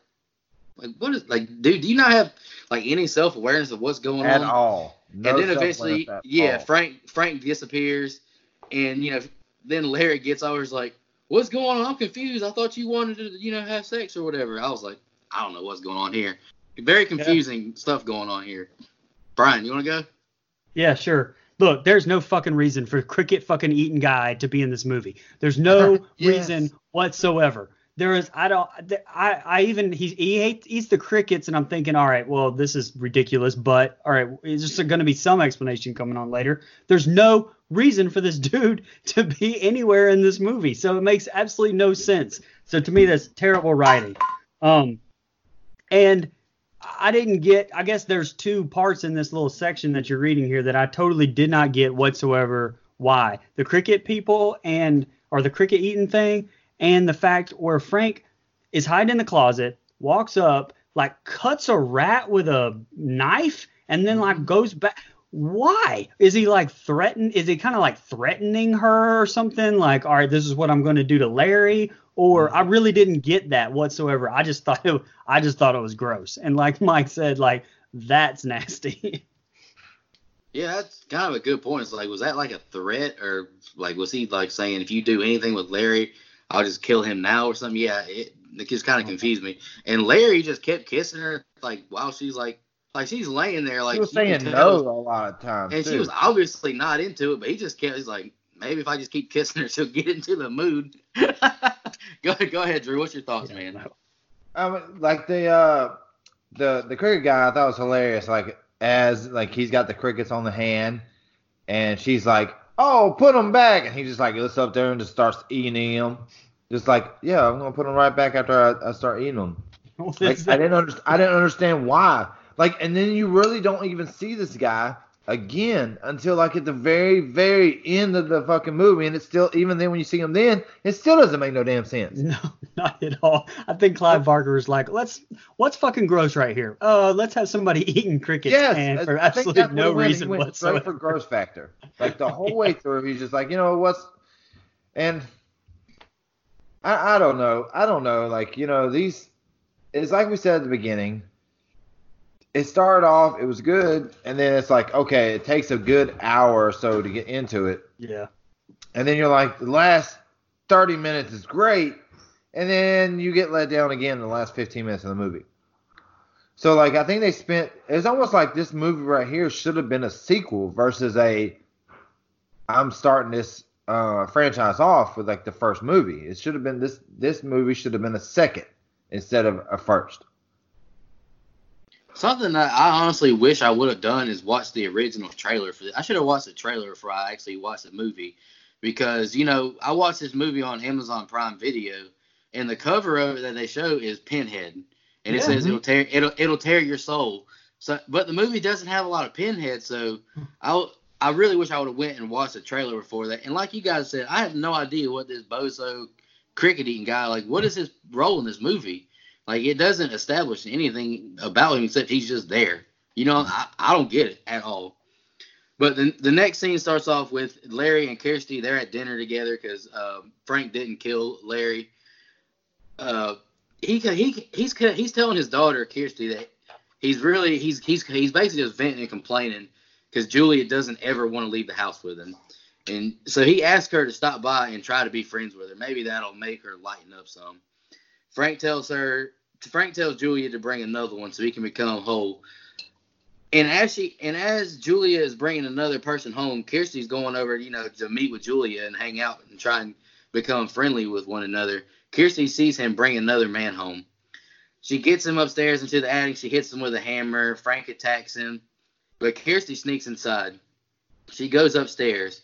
like what is like, dude? Do you not have like any self awareness of what's going At on? all. No and then eventually, yeah, all. Frank Frank disappears, and you know, then Larry gets over. Is like, what's going on? I'm confused. I thought you wanted to, you know, have sex or whatever. I was like, I don't know what's going on here. Very confusing stuff going on here. Brian, you want to go? Yeah, sure. Look, there's no fucking reason for cricket fucking eating guy to be in this movie. There's no [LAUGHS] Yes. reason whatsoever. There is I don't I I even he he hates eats the crickets and I'm thinking all right well this is ridiculous but all right is there going to be some explanation coming on later. There's no reason for this [LAUGHS] dude to be anywhere in this movie so it makes absolutely no sense. So to me that's terrible writing. Um and I didn't get. I guess there's two parts in this little section that you're reading here that I totally did not get whatsoever. Why the cricket people and or the cricket eating thing, and the fact where Frank is hiding in the closet, walks up, like cuts a rat with a knife, and then like mm-hmm. goes back. Why is he like threaten? Is he kind of like threatening her or something? Like, all right, this is what I'm going to do to Larry. Or mm-hmm. I really didn't get that whatsoever. I just thought [LAUGHS] it, I just thought it was gross. And like Mike said, like that's nasty. [LAUGHS] Yeah, that's kind of a good point. It's like, was that like a threat, or like was he like saying if you do anything with Larry, I'll just kill him now or something? Yeah, it, it just kind of confused me. And Larry just kept kissing her like while she's like, like she's laying there like She was saying no a lot of times. and she was obviously not into it, but he just kept. He's like, maybe if I just keep kissing her, [LAUGHS] she'll get into the mood. [LAUGHS] go ahead, go ahead, Drew. What's your thoughts, man? Um, like the uh, the the cricket guy, I thought was hilarious. Like as like he's got the crickets on the hand, and she's like, "Oh, put them back," and he just like looks up there and just starts eating them. Just like, yeah, I'm gonna put them right back after I, I start eating them. [LAUGHS] Like I didn't understand. I didn't understand why. Like, and then you really don't even see this guy again until like at the very, very end of the fucking movie, and it's still even then when you see him then, it still doesn't make no damn sense. No, [LAUGHS] not at all. I think Clive Barker was like, let's what's fucking gross right here? Uh, let's have somebody [LAUGHS] eating crickets Yes, and for I absolutely no went. reason went straight whatsoever. for gross factor. [LAUGHS] Like the whole way through, he's just like, you know what's, and I, I don't know, I don't know, like you know these, it's like we said at the beginning. It started off, it was good, and then it's like, okay, it takes a good hour or so to get into it, Yeah. and then you're like, the last 30 minutes is great, and then you get let down again in the last 15 minutes of the movie. So like I think they spent it's almost like this movie right here should have been a sequel versus a I'm starting this uh, franchise off with like the first movie. It should have been this this movie should have been a second instead of a first. Something that I honestly wish I would have done is watch the original trailer for this. I should have watched the trailer before I actually watched the movie because you know I watched this movie on Amazon Prime Video and the cover of it that they show is Pinhead and it Yeah. says mm-hmm. it'll tear it'll it'll tear your soul. So but the movie doesn't have a lot of Pinhead, so I I really wish I would have went and watched the trailer before that. And like you guys said, I have no idea what this bozo cricket eating guy like. What is his role in this movie? Like it doesn't establish anything about him except he's just there. You know, I, I don't get it at all. But the the next scene starts off with Larry and Kirsty. They're at dinner together because uh, Frank didn't kill Larry. Uh, he he he's he's telling his daughter Kirsty that he's really he's he's he's basically just venting and complaining because Julia doesn't ever want to leave the house with him. And so he asked her to stop by and try to be friends with her. Maybe that'll make her lighten up some. Frank tells her, Frank tells Julia to bring another one so he can become whole. And as she and as Julia is bringing another person home, Kirsty's going over, you know, to meet with Julia and hang out and try and become friendly with one another. Kirsty sees him bring another man home. She gets him upstairs into the attic. She hits him with a hammer. Frank attacks him, but Kirsty sneaks inside. She goes upstairs.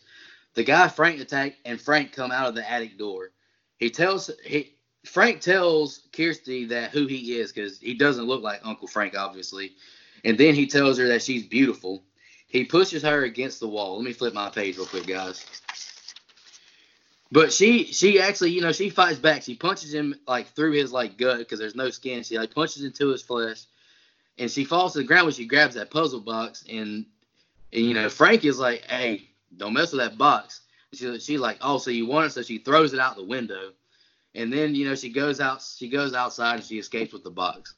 The guy Frank attacked and Frank come out of the attic door. He tells he Frank tells Kirsty that who he is because he doesn't look like Uncle Frank, obviously. And then he tells her that she's beautiful. He pushes her against the wall. Let me flip my page real quick, guys. But she she actually, you know, she fights back. She punches him like through his like gut because there's no skin. She like punches into his flesh, and she falls to the ground when she grabs that puzzle box. And, and you know, Frank is like, "Hey, don't mess with that box." She, she's like, "Oh, so you want it?" So she throws it out the window. And then, you know, she goes out she goes outside and she escapes with the box.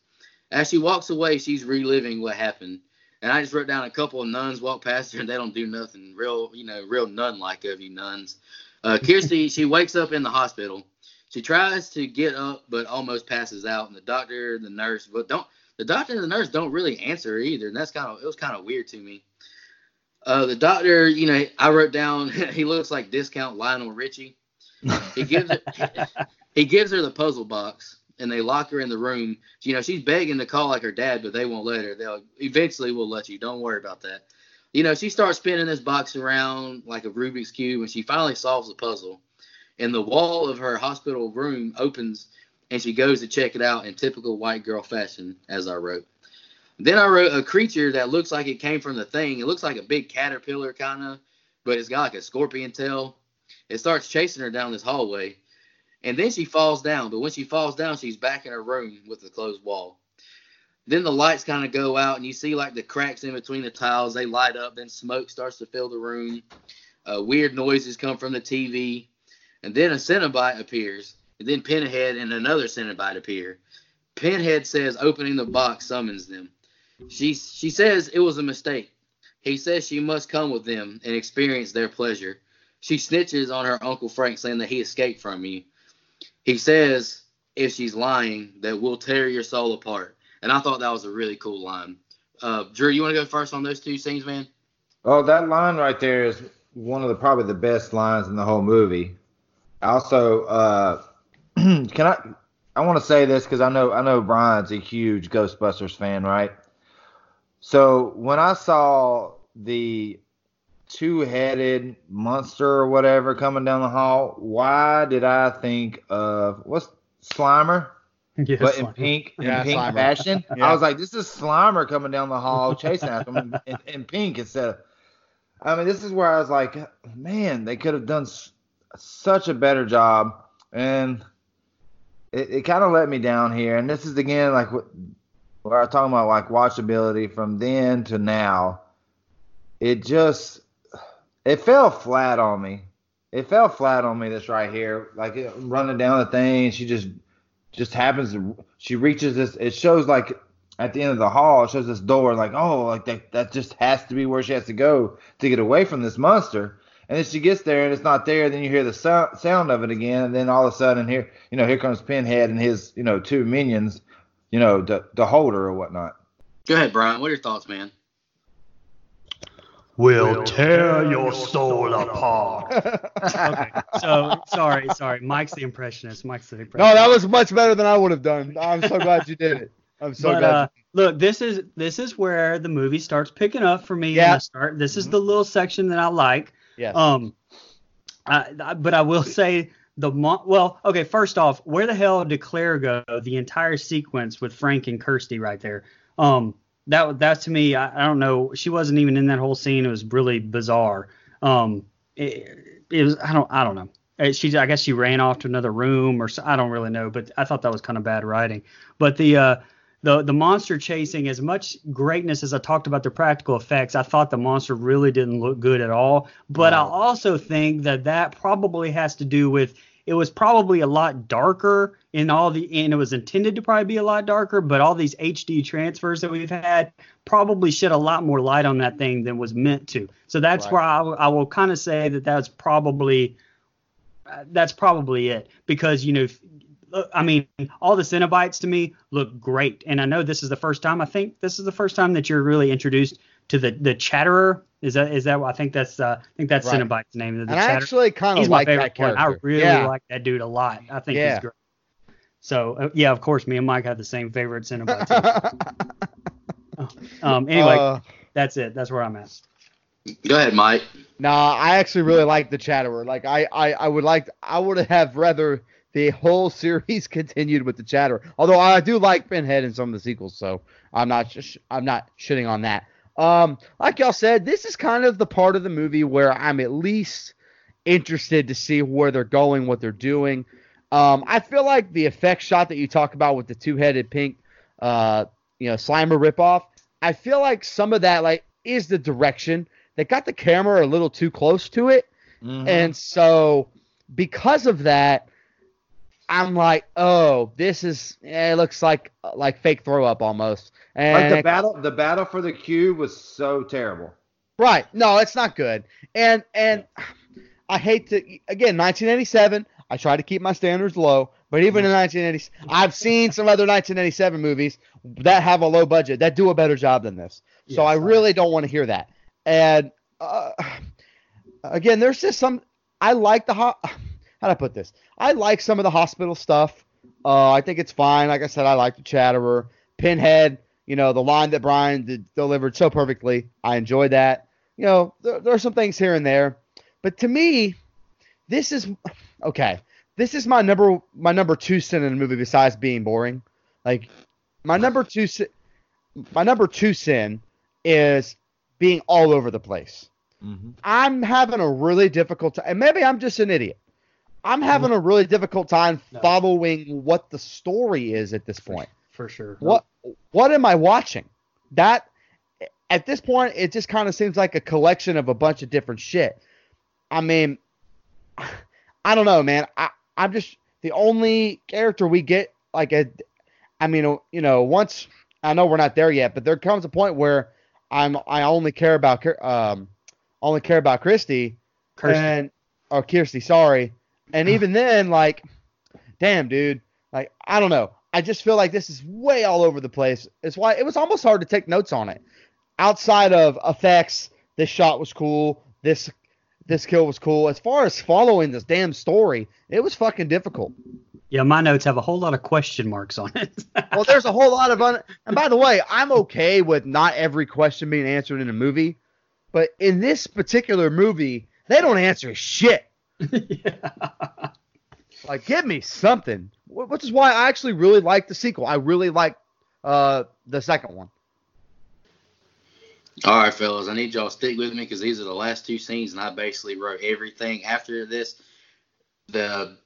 As she walks away, she's reliving what happened. And I just wrote down a couple of nuns walk past her and they don't do nothing real, you know, real nun like of you nuns. Uh, Kirsty, she wakes up in the hospital. She tries to get up but almost passes out. And the doctor, the nurse, but don't the doctor and the nurse don't really answer either. And that's kind of it was kind of weird to me. Uh, the doctor, you know, I wrote down [LAUGHS] he looks like discount Lionel Richie. He gives her, [LAUGHS] [LAUGHS] he gives her the puzzle box and they lock her in the room. You know, she's begging to call like her dad, but they won't let her. They'll eventually will let you. Don't worry about that. You know, she starts spinning this box around like a Rubik's cube, and she finally solves the puzzle. And the wall of her hospital room opens, and she goes to check it out in typical white girl fashion, as I wrote. Then I wrote a creature that looks like it came from the thing. It looks like a big caterpillar kind of, but it's got like a scorpion tail. It starts chasing her down this hallway. And then she falls down, but when she falls down, she's back in her room with the closed wall. Then the lights kind of go out, and you see like the cracks in between the tiles. They light up. Then smoke starts to fill the room. Uh, weird noises come from the TV, and then a Cenobite appears. And then Pinhead and another Cenobite appear. Pinhead says opening the box summons them. She she says it was a mistake. He says she must come with them and experience their pleasure. She snitches on her Uncle Frank, saying that he escaped from you. He says if she's lying, that we'll tear your soul apart. And I thought that was a really cool line. Uh, Drew, you want to go first on those two scenes, man? Oh, that line right there is one of the probably the best lines in the whole movie. Also, uh, [CLEARS THROAT] can I? I want to say this because I know I know Brian's a huge Ghostbusters fan, right? So when I saw the two-headed monster or whatever coming down the hall, why did I think of what's Slimer? [LAUGHS] Yes, but in like- pink, in Yeah, pink Slimer. fashion. [LAUGHS] Yeah. I was like, this is Slimer coming down the hall chasing after him in, in pink instead of. I mean, this is where I was like, man, they could have done s- such a better job, and it, it kind of let me down here. And this is again like what where I'm talking about like watchability from then to now. It just it fell flat on me. It fell flat on me. This right here, like running down the thing, she just just happens to she reaches this. It shows like at the end of the hall, it shows this door, like oh, like that that just has to be where she has to go to get away from this monster. And then she gets there and it's not there. Then you hear the sound, sound of it again, and then all of a sudden here, you know, here comes Pinhead and his, you know, two minions, you know, the the holder or whatnot. Go ahead, Brian. What are your thoughts, man? Will tear your soul apart. Okay. So sorry, sorry. Mike's the impressionist. Mike's the impressionist. No, that was much better than I would have done. I'm so glad you did it. I'm so but glad. uh, look, this is this is where the movie starts picking up for me. in Yeah. the start. This is the little section that I like. Yeah. Um, I, I- but I will say the mo- well, okay. First off, where the hell did Clare go? The entire sequence with Frank and Kirsty right there. Um, that that to me, I, I don't know. She wasn't even in that whole scene. It was really bizarre. Um, it, it was I don't I don't know. Uh, She I guess she ran off to another room or I don't really know. But I thought that was kind of bad writing. But the uh, the the monster chasing as much greatness as I talked about the practical effects, I thought the monster really didn't look good at all. But I also think that that probably has to do with it was probably a lot darker in all the and it was intended to probably be a lot darker, but all these HD transfers that we've had probably shed a lot more light on that thing than was meant to. So that's Right. where I, I will kind of say that that's probably that's probably it because you know if- I mean all the Cenobites to me look great and I know this is the first time I think this is the first time that you're really introduced to the the Chatterer is that is that I think that's uh, I think that's Right. Cenobite's name the and I actually kind of like favorite that one. character. I really yeah. like that dude a lot. I think Yeah. he's great. So uh, yeah, of course, me and Mike have the same favorite Cenobite. too. [LAUGHS] um, anyway, Uh, that's it. That's where I'm at. Go ahead, Mike. Nah, I actually really like the Chatterer. Like I, I, I would like, I would have rather the whole [LAUGHS] series continued with the Chatterer. Although I do like Pinhead in some of the sequels, so I'm not, sh- I'm not shitting on that. Um, like y'all said, this is kind of the part of the movie where I'm at least interested to see where they're going, what they're doing. Um, I feel like the effect shot that you talk about with the two-headed pink, uh, you know, Slimer ripoff. I feel like some of that like is the direction they got the camera a little too close to it, Mhm. and so because of that, I'm like, oh, this is eh, it looks like like fake throw up almost. And like the battle, the battle for the cube was so terrible. Right. No, it's not good. And and I hate to again 1987. I try to keep my standards low, but even in 1980, I've seen some other 1987 movies that have a low budget that do a better job than this. So Yeah, I really don't want to hear that. And uh, again, there's just some. I like the ho- how do I put this? I like some of the hospital stuff. Uh, I think it's fine. Like I said, I like the Chatterer, Pinhead. You know, the line that Brian did, delivered so perfectly. I enjoyed that. You know, there, there are some things here and there, but to me, this is okay. This is my number my number two sin in the movie besides being boring. Like my number two sin, my number two sin is being all over the place. Mm-hmm. I'm having a really difficult time. And maybe I'm just an idiot. I'm having a really difficult time No. following what the story is at this point. For sure. What what am I watching? That at this point it just kind of seems like a collection of a bunch of different shit. I mean, [SIGHS] I don't know, man. I I'm just the only character we get like a I mean, you know, once I know we're not there yet, but there comes a point where I'm I only care about um only care about Christy Kirsty. and or Kirsty, sorry. And even then, like, damn, dude, like I don't know. I just feel like this is way all over the place. It's why it was almost hard to take notes on it. Outside of effects, this shot was cool. This this kill was cool. As far as following this damn story, it was fucking difficult. Yeah, my notes have a whole lot of question marks on it. [LAUGHS] Well, there's a whole lot of un. And by the way, I'm okay with not every question being answered in a movie, but in this particular movie, they don't answer shit. [LAUGHS] Like, give me something. Which is why I actually really like the sequel. I really like uh, the second one. All right, fellas, I need y'all to stick with me because these are the last two scenes, and I basically wrote everything after this. The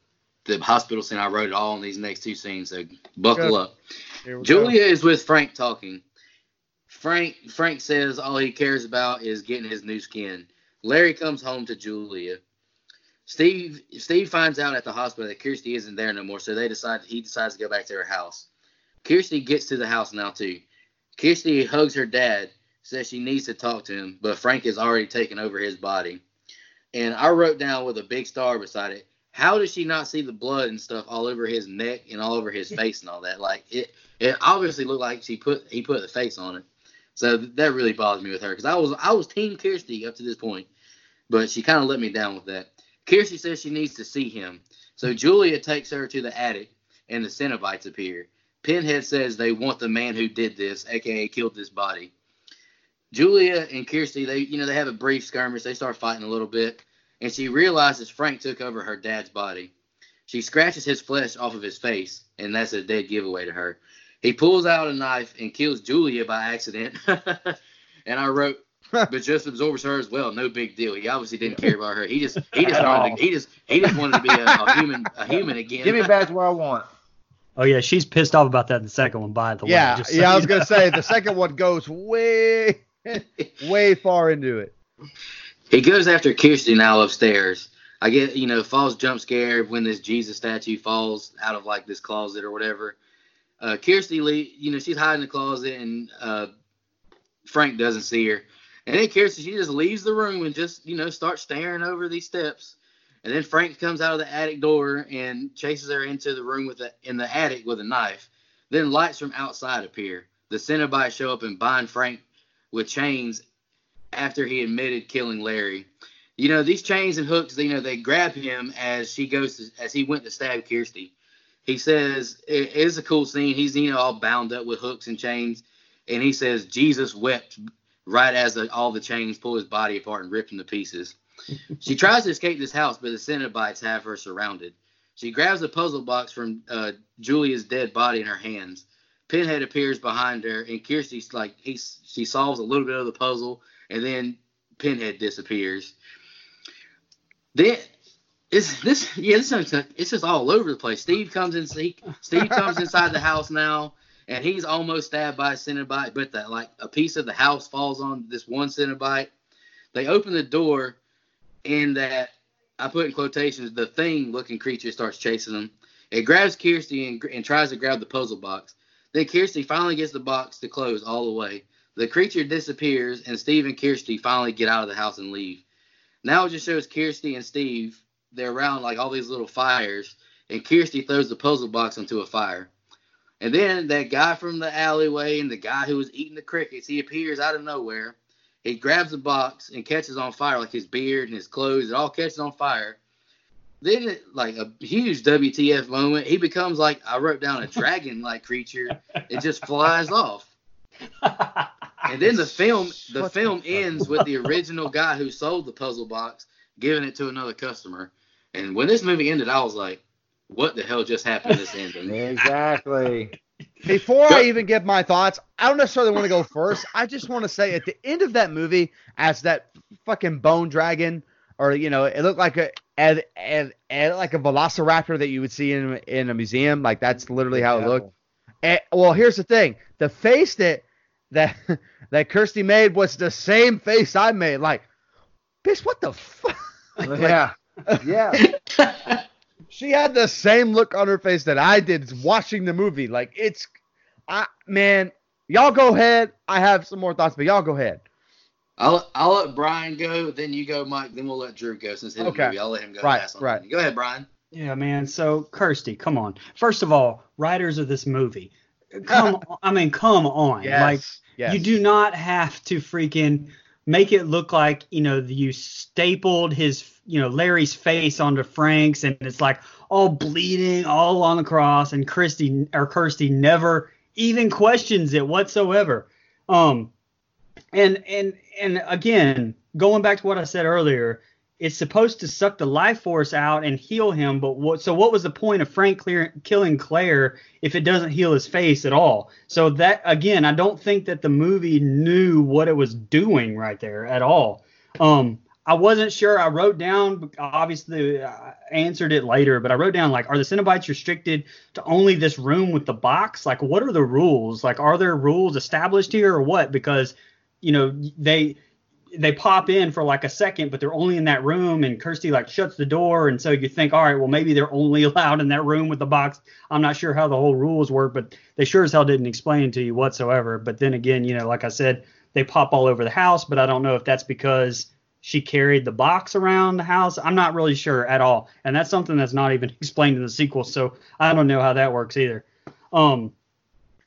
the hospital scene, I wrote it all in these next two scenes. So buckle Good. up. Julia is with Frank talking. Frank Frank says all he cares about is getting his new skin. Larry comes home to Julia. Steve Steve finds out at the hospital that Kirsty isn't there no more, so they decide he decides to go back to her house. Kirsty gets to the house now too. Kirsty hugs her dad, says she needs to talk to him, but Frank has already taken over his body. And I wrote down with a big star beside it, how does she not see the blood and stuff all over his neck and all over his [LAUGHS] face and all that? Like it, it obviously looked like she put he put the face on it. So that really bothers me with her because I was I was team Kirsty up to this point, but she kind of let me down with that. Kirsty says she needs to see him, so Julia takes her to the attic, and the Cenobites appear. Pinhead says they want the man who did this, aka killed this body. Julia and Kirsty, they you know they have a brief skirmish. They start fighting a little bit, and she realizes Frank took over her dad's body. She scratches his flesh off of his face, and that's a dead giveaway to her. He pulls out a knife and kills Julia by accident. [LAUGHS] and I wrote, [LAUGHS] but just absorbs her as well. No big deal. He obviously didn't care about her. He just he just wanted to, he just he just wanted to be a, a [LAUGHS] human a human again. Give me back where I want. Oh yeah, she's pissed off about that in the second one. By the way, Yeah, just so yeah. I was you gonna say the second one goes way, [LAUGHS] way far into it. He goes after Kirsty now upstairs. I get, you know, falls jump scare when this Jesus statue falls out of like this closet or whatever. Uh, Kirsty, le- you know, she's hiding in the closet and uh, Frank doesn't see her. And then Kirsty, she just leaves the room and just, you know, starts staring over these steps. And then Frank comes out of the attic door and chases her into the room with a, in the attic with a knife. Then lights from outside appear. The Cenobites show up and bind Frank with chains after he admitted killing Larry. You know, these chains and hooks, you know, they grab him as she goes to, as he went to stab Kirsty. He says it is a cool scene. He's you know all bound up with hooks and chains, and he says Jesus wept right as the, all the chains pull his body apart and rip him to pieces. she tries to escape this house, but the Cenobites have her surrounded. She grabs a puzzle box from uh, Julia's dead body in her hands. Pinhead appears behind her, and Kirsty's like he she solves a little bit of the puzzle, and then Pinhead disappears. Then it's this yeah this is- it's just all over the place. Steve comes in Steve comes inside the house now, and he's almost stabbed by a Cenobite, but that like a piece of the house falls on this one Cenobite. They open the door, and that I put in quotations the thing looking creature starts chasing them. It grabs Kirsty and, and tries to grab the puzzle box. Then Kirsty finally gets the box to close all the way. The creature disappears, and Steve and Kirsty finally get out of the house and leave. Now it just shows Kirsty and Steve. They're around like all these little fires, and Kirsty throws the puzzle box into a fire. And then that guy from the alleyway and the guy who was eating the crickets, he appears out of nowhere. He grabs the box and catches on fire, like his beard and his clothes, it all catches on fire. Then, it, like a huge WTF moment, he becomes like I wrote down a [LAUGHS] dragon-like creature. It just flies off. [LAUGHS] And then the film, the What film fuck? ends with the original guy who sold the puzzle box giving it to another customer. And when this movie ended, I was like, "What the hell just happened to this [LAUGHS] ending?" Exactly. Before I even give my thoughts, I don't necessarily want to go first. I just want to say at the end of that movie, as that fucking bone dragon, or you know, it looked like a, a, a, a like a velociraptor that you would see in in a museum. Like that's literally how it looked. And, eh, well, here's the thing: the face that that [LAUGHS] that Kirsty made was the same face I made. Like, bitch, what the fuck? [LAUGHS] Yeah. Yeah. She had the same look on her face that I did watching the movie. Like it's, I man, y'all go ahead. I have some more thoughts, but y'all go ahead. I'll I'll let Brian go, then you go, Mike, then we'll let Drew go since his Okay. movie. I'll let him go. Right, last right. Go ahead, Brian. Yeah, man. So Kirsty, come on. First of all, writers of this movie, come. [LAUGHS] on. I mean, come on. Like yes. you do not have to freaking make it look like you know you stapled his you know Larry's face onto Frank's and it's like all bleeding all along the cross and Christy or Kirsty never even questions it whatsoever. Um, and and and again, going back to what I said earlier, it's supposed to suck the life force out and heal him. But what? So what was the point of Frank clear, killing Clare if it doesn't heal his face at all? So that again, I don't think that the movie knew what it was doing right there at all. Um, I wasn't sure. I wrote down, obviously, I answered it later, but I wrote down like, are the Cenobites restricted to only this room with the box? Like, what are the rules? Like, are there rules established here or what? Because, you know, they they pop in for like a second, but they're only in that room, and Kirsty like shuts the door, and so you think, all right, well maybe they're only [LAUGHS] allowed in that room with the box. I'm not sure how the whole rules work, but they sure as hell didn't explain to you whatsoever. But then again, you know, like I said, they pop all over the house, but I don't know if that's because she carried the box around the house. I'm not really sure at all, and that's something that's not even [LAUGHS] explained in the sequel, so I don't know how that works either. Um,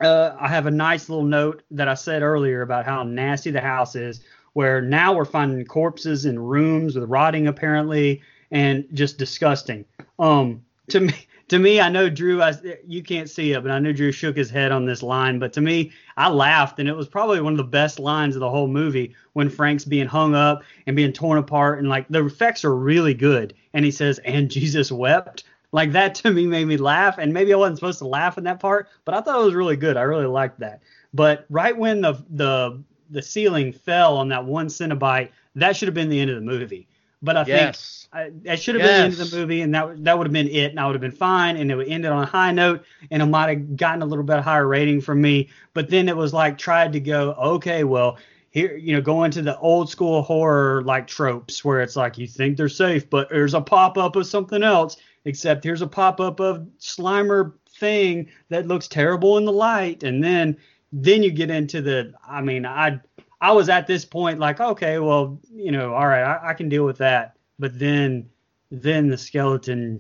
uh, I have a nice little note that I said earlier about how nasty the house is where now we're finding corpses in rooms with rotting apparently and just disgusting. Um, to me, [LAUGHS] to me, I know Drew, I, you can't see it, but I know Drew shook his head on this line. But to me, I laughed, and it was probably one of the best lines of the whole movie when Frank's being hung up and being torn apart, and like the effects are really good. And he says, "And Jesus wept." Like that to me made me laugh, and maybe I wasn't supposed to laugh in that part, but I thought it was really good. I really liked that. But right when the the the ceiling fell on that one Cenobite, that should have been the end of the movie. But I Yes. think I, that should have Yes. been the end of the movie, and that that would have been it, and I would have been fine, and it would end it on a high note, and it might have gotten a little bit higher rating from me. But then it was like tried to go, okay, well, here, you know, going to the old school horror like tropes where it's like you think they're safe, but there's a pop up of something else. Except here's a pop up of Slimer thing that looks terrible in the light, and then then you get into the. I mean, I I was at this point like, okay, well, you know, all right, I, I can deal with that. But then then the skeleton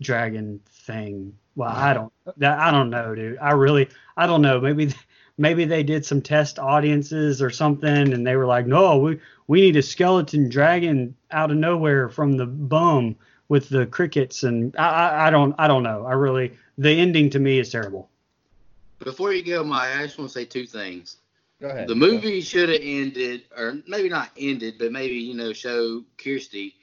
dragon thing. Well, I don't I don't know, dude. I really I don't know. Maybe maybe they did some test audiences or something and they were like, "No, we we need a skeleton dragon out of nowhere from the bum with the crickets and I I, I don't I don't know. I really the ending to me is terrible. Before you go, Mike, I just want to say two things. Go ahead. The movie should have ended, or maybe not ended, but maybe you know show Kirsty,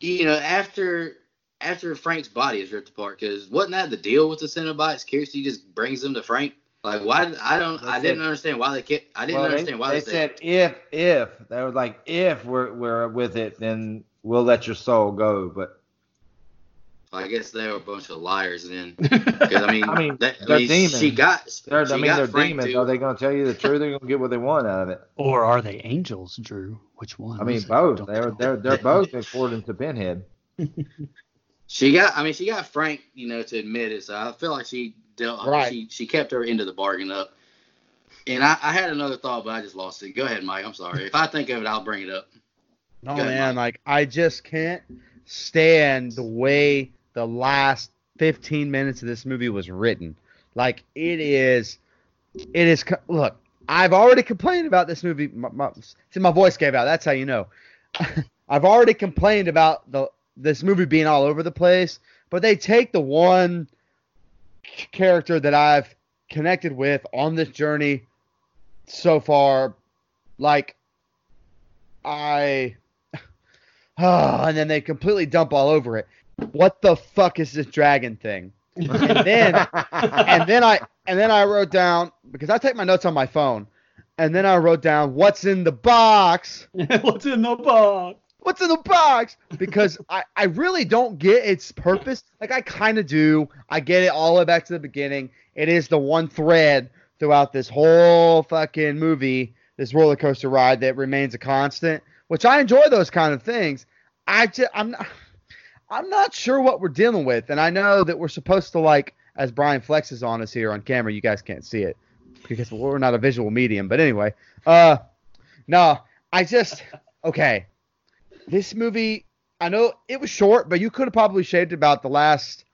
you know, after after Frank's body is ripped apart. Because wasn't that the deal with the Cenobites? Kirsty just brings them to Frank. Like why? I don't. I didn't said- understand why they kept. I didn't Well, they, understand why they they, said if if they were like if we're we're with it, then we'll let your soul go. But I guess they were a bunch of liars then. [LAUGHS] Because I mean, I mean, that, I they're mean, demons. she got. they're, she I mean, got they're Frank demons. to- Are they going to tell you the truth? They're going to get what they want out of it. Or are they angels, Drew? Which one? I mean, is it? both. Don't- They're they're they're [LAUGHS] both according to Pinhead. [LAUGHS] She got. I mean, she got Frank, you know, to admit it. So I feel like she dealt. Right. She she kept her into the bargain up. And I, I had another thought, but I just lost it. Go ahead, Mike. I'm sorry. If I think of it, I'll bring it up. No Go ahead, man, like I just can't stand the way the last 15 minutes of this movie was written. Like it is, it is. Look, I've already complained about this movie. My, my, see, my voice gave out. That's how you know. [LAUGHS] I've already complained about the this movie being all over the place, but they take the one character that I've connected with on this journey so far, like I [SIGHS] and then they completely dump all over it. What the fuck is this dragon thing? And then [LAUGHS] and then I and then I wrote down because I take my notes on my phone, and then I wrote down what's in the box. [LAUGHS] What's in the box? What's in the box? Because I, I really don't get its purpose. Like I kind of do. I get it all the way back to the beginning. It is the one thread throughout this whole fucking movie, this roller coaster ride that remains a constant, which I enjoy those kind of things. I just I'm not I'm not sure what we're dealing with, and I know that we're supposed to like as Brian flexes on us here on camera. You guys can't see it because we're not a visual medium. But anyway, uh, no, I just [LAUGHS] okay. This movie, I know it was short, but you could have probably shaved about the last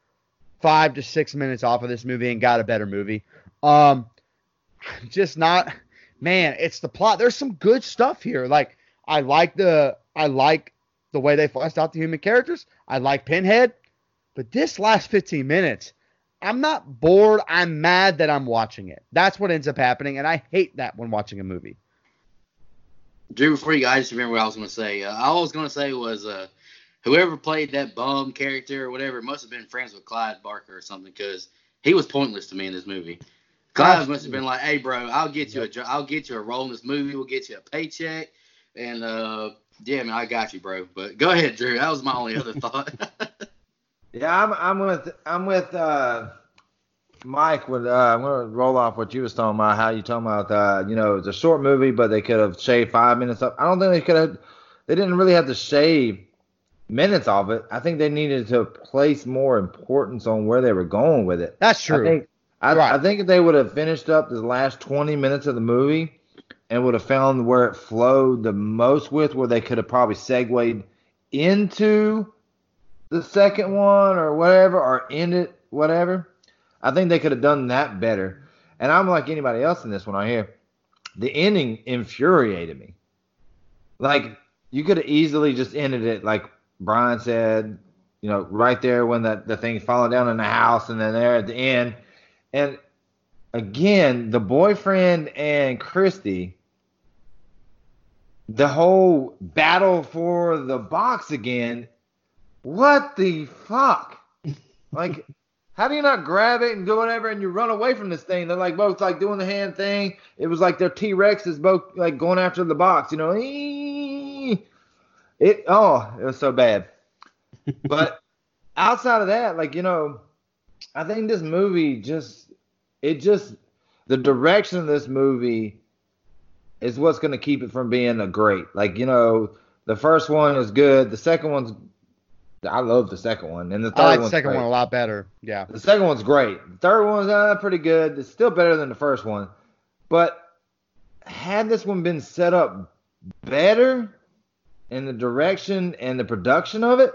five to six minutes off of this movie and got a better movie. Um, [LAUGHS] just not, man. It's the plot. There's some good stuff here. Like I like the I like the way they fleshed out the human characters. I like Pinhead, but this last 15 minutes, I'm not bored. I'm mad that I'm watching it. That's what ends up happening, and I hate that when watching a movie. Drew, before you guys remember what I was going to say, uh, all I was going to say was uh, whoever played that bum character or whatever must have been friends with Clyde Barker or something because he was pointless to me in this movie. Clyde must have been like, "Hey, bro, I'll get you a I'll get you a role in this movie. We'll get you a paycheck, and uh, yeah, man, I got you, bro." But go ahead, Drew. That was my only other [LAUGHS] thought. Yeah, I'm I'm with I'm with uh, Mike. With uh, I'm gonna roll off what you was talking about. How you talking about uh, you know it's a short movie, but they could have shaved five minutes up. I don't think they could have. They didn't really have to shave minutes of it. I think they needed to place more importance on where they were going with it. That's true. I think I, Right. I think if they would have finished up the last 20 minutes of the movie and would have found where it flowed the most with, where they could have probably segued into the second one or whatever, or end it, whatever. I think they could have done that better. And I'm like anybody else in this one I hear. The ending infuriated me. Like you could have easily just ended it like Brian said, you know, right there when the, the thing's falling down in the house and then there at the end. And again, the boyfriend and Christy, the whole battle for the box again. What the fuck? Like, how do you not grab it and do whatever and you run away from this thing? They're like both like doing the hand thing. It was like their T Rex is both like going after the box, you know. It oh, it was so bad. But [LAUGHS] outside of that, like, you know, I think this movie just it just the direction of this movie is what's going to keep it from being a great. Like you know, the first one is good. The second one's I love the second one, and the third I like the second great. one a lot better. Yeah. The second one's great. The third one's uh, pretty good. It's still better than the first one, but had this one been set up better in the direction and the production of it,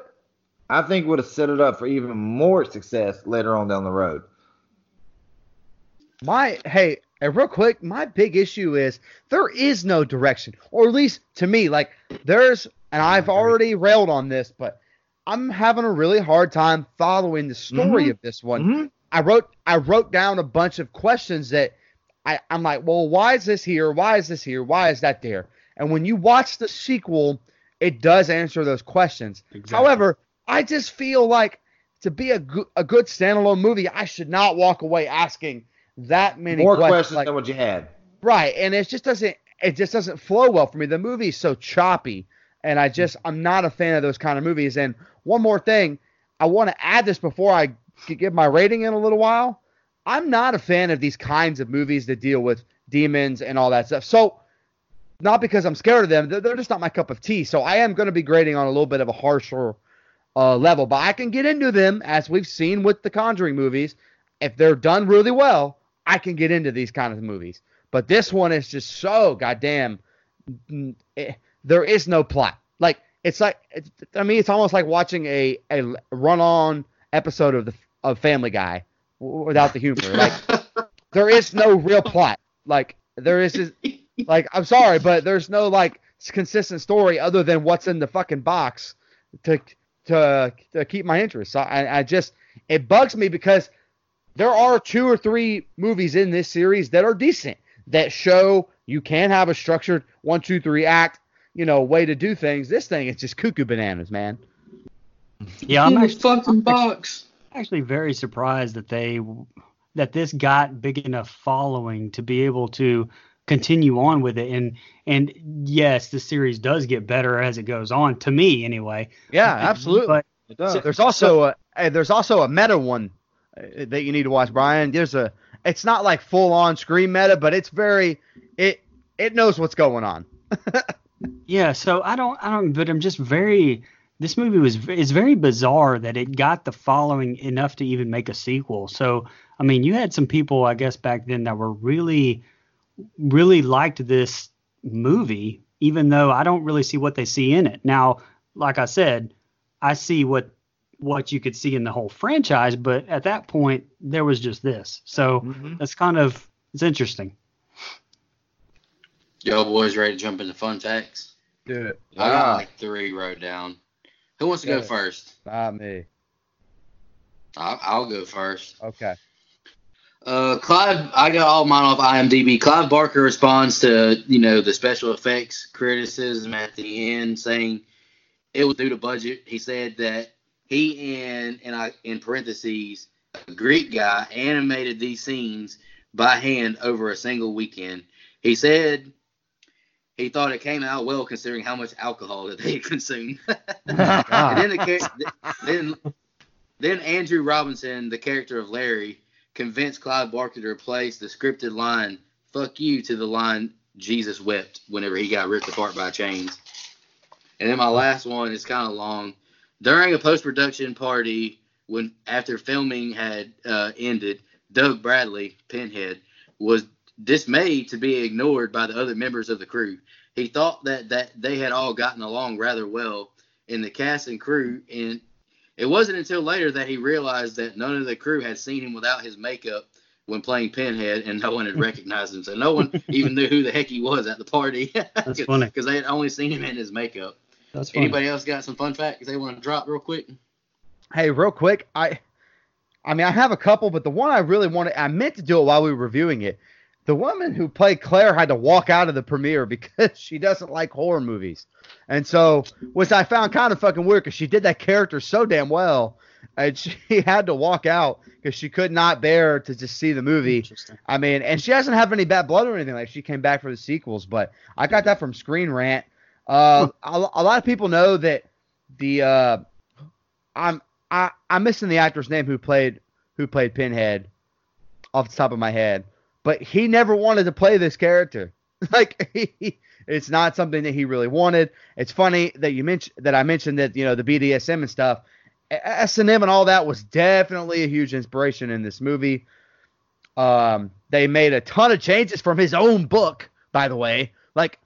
I think would have set it up for even more success later on down the road. My hey, and real quick, my big issue is there is no direction, or at least to me, like there's, and I've already railed on this, but I'm having a really hard time following the story Mhm. of this one. Mhm. I wrote I wrote down a bunch of questions that I, I'm like, well, why is this here? Why is this here? Why is that there? And when you watch the sequel, it does answer those questions. However, I just feel like to be a good, a good standalone movie, I should not walk away asking that many More questions. questions like- than what you had. right, and it just doesn't it just doesn't flow well for me. The movie is so choppy, and I just I'm not a fan of those kind of movies. And one more thing, I want to add this before I give my rating in a little while. I'm not a fan of these kinds of movies that deal with demons and all that stuff. So not because I'm scared of them, they're, they're just not my cup of tea. So I am going to be grading on a little bit of a harsher uh, level, but I can get into them as we've seen with the Conjuring movies. If they're done really well, I can get into these kind of movies. But this one is just so goddamn. eh, there is no plot. Like it's like it's, I mean, it's almost like watching a a run-on episode of the of Family Guy without the humor. Like [LAUGHS] there is no real plot. Like there is this, like I'm sorry, but there's no like consistent story other than what's in the fucking box to to to keep my interest. So I I just it bugs me because there are two or three movies in this series that are decent that show you can have a structured one two three act you know way to do things. This thing is just cuckoo bananas, man. Yeah, I'm In actually, fucking box. actually very surprised that they that this got big enough following to be able to continue on with it and and yes the series does get better as it goes on to me anyway Yeah, absolutely. but It does. So- there's also a hey, there's also a meta one Uh, that you need to watch, Brian. There's a it's not like full on screen meta, but it's very it it knows what's going on. [LAUGHS] Yeah, so I don't, I don't, but I'm just very. This movie was is very bizarre that it got the following enough to even make a sequel. So I mean, you had some people, I guess, back then that were really, really liked this movie, even though I don't really see what they see in it. Now, like I said, I see what what you could see in the whole franchise, but at that point, there was just this. So that's kind of it's interesting. Yo, boys, ready to jump into fun facts? Do it. I got Ah. like three wrote down. Who wants to go Yeah. first? Not me. I'll, I'll go first. Okay. Uh, Clive, I got all mine off IMDb. Clive Barker responds to you know the special effects criticism at the end, saying it was due to budget. He said that he and and I in parentheses a Greek guy animated these scenes by hand over a single weekend. He said he thought it came out well considering how much alcohol that they [LAUGHS] consumed. [LAUGHS] then the then then Andrew Robinson, the character of Larry, convinced Clive Barker to replace the scripted line "fuck you" to the line "Jesus wept" whenever he got ripped apart by chains. And then my last one is kind of long. During a post-production party, when after filming had uh, ended, Doug Bradley, Pinhead, was dismayed to be ignored by the other members of the crew. He thought that that they had all gotten along rather well in the cast and crew, and it wasn't until later that he realized that none of the crew had seen him without his makeup when playing Pinhead, and no one had [LAUGHS] recognized him. So no one even knew who the heck he was at the party. That's [LAUGHS] funny. because they had only seen him in his makeup. That's funny. Anybody else got some fun facts they want to drop real quick? Hey, real quick, I, I mean, I have a couple, but the one I really wanted, I meant to do it while we were reviewing it. The woman who played Claire had to walk out of the premiere [LAUGHS] because she doesn't like horror movies, and so which I found kind of fucking weird because she did that character so damn well, and [LAUGHS] she had to walk out because she could not bear to just see the movie. I mean, and she doesn't have any bad blood or anything. Like she came back for the sequels, but I got that from Screen Rant. Uh, a, a lot of people know that the uh, I'm I I'm missing the actor's name who played who played Pinhead off the top of my head, but he never wanted to play this character. [LAUGHS] like he, it's not something that he really wanted. It's funny that you mentioned that I mentioned that you know the BDSM and stuff. S and M and all that was definitely a huge inspiration in this movie. Um, they made a ton of changes from his own book, by the way. Like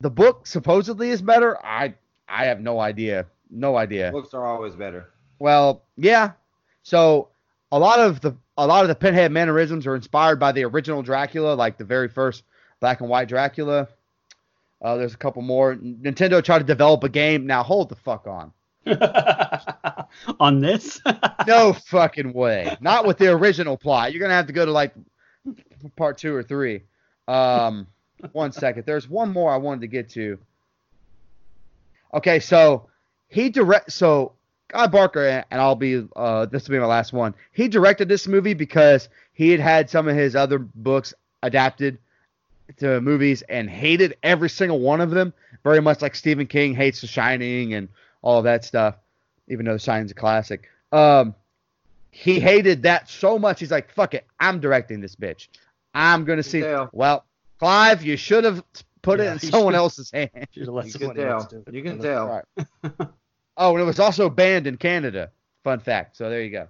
the book supposedly is better. I I have no idea. No idea. Books are always better. Well, yeah. So a lot of the a lot of the Pinhead mannerisms are inspired by the original Dracula, like the very first black and white Dracula. Uh, there's a couple more. Nintendo tried to develop a game. Now hold the fuck on. [LAUGHS] On this? [LAUGHS] No fucking way. Not with the original plot. You're gonna have to go to like part two or three. Um, one second. There's one more I wanted to get to. Okay, so he direct. So Clive Barker, and I'll be. Uh, this will be my last one. He directed this movie because he had had some of his other books adapted to movies and hated every single one of them. Very much like Stephen King hates The Shining and all that stuff, even though The Shining's a classic. Um, he hated that so much. He's like, "Fuck it, I'm directing this bitch. I'm gonna see." Well, Clive, you should have put it in [LAUGHS] someone should- else's hand. [LAUGHS] Should've let You can somebody else tell. do it. You can tell. Right. [LAUGHS] oh, and it was also banned in Canada. Fun fact. So there you go.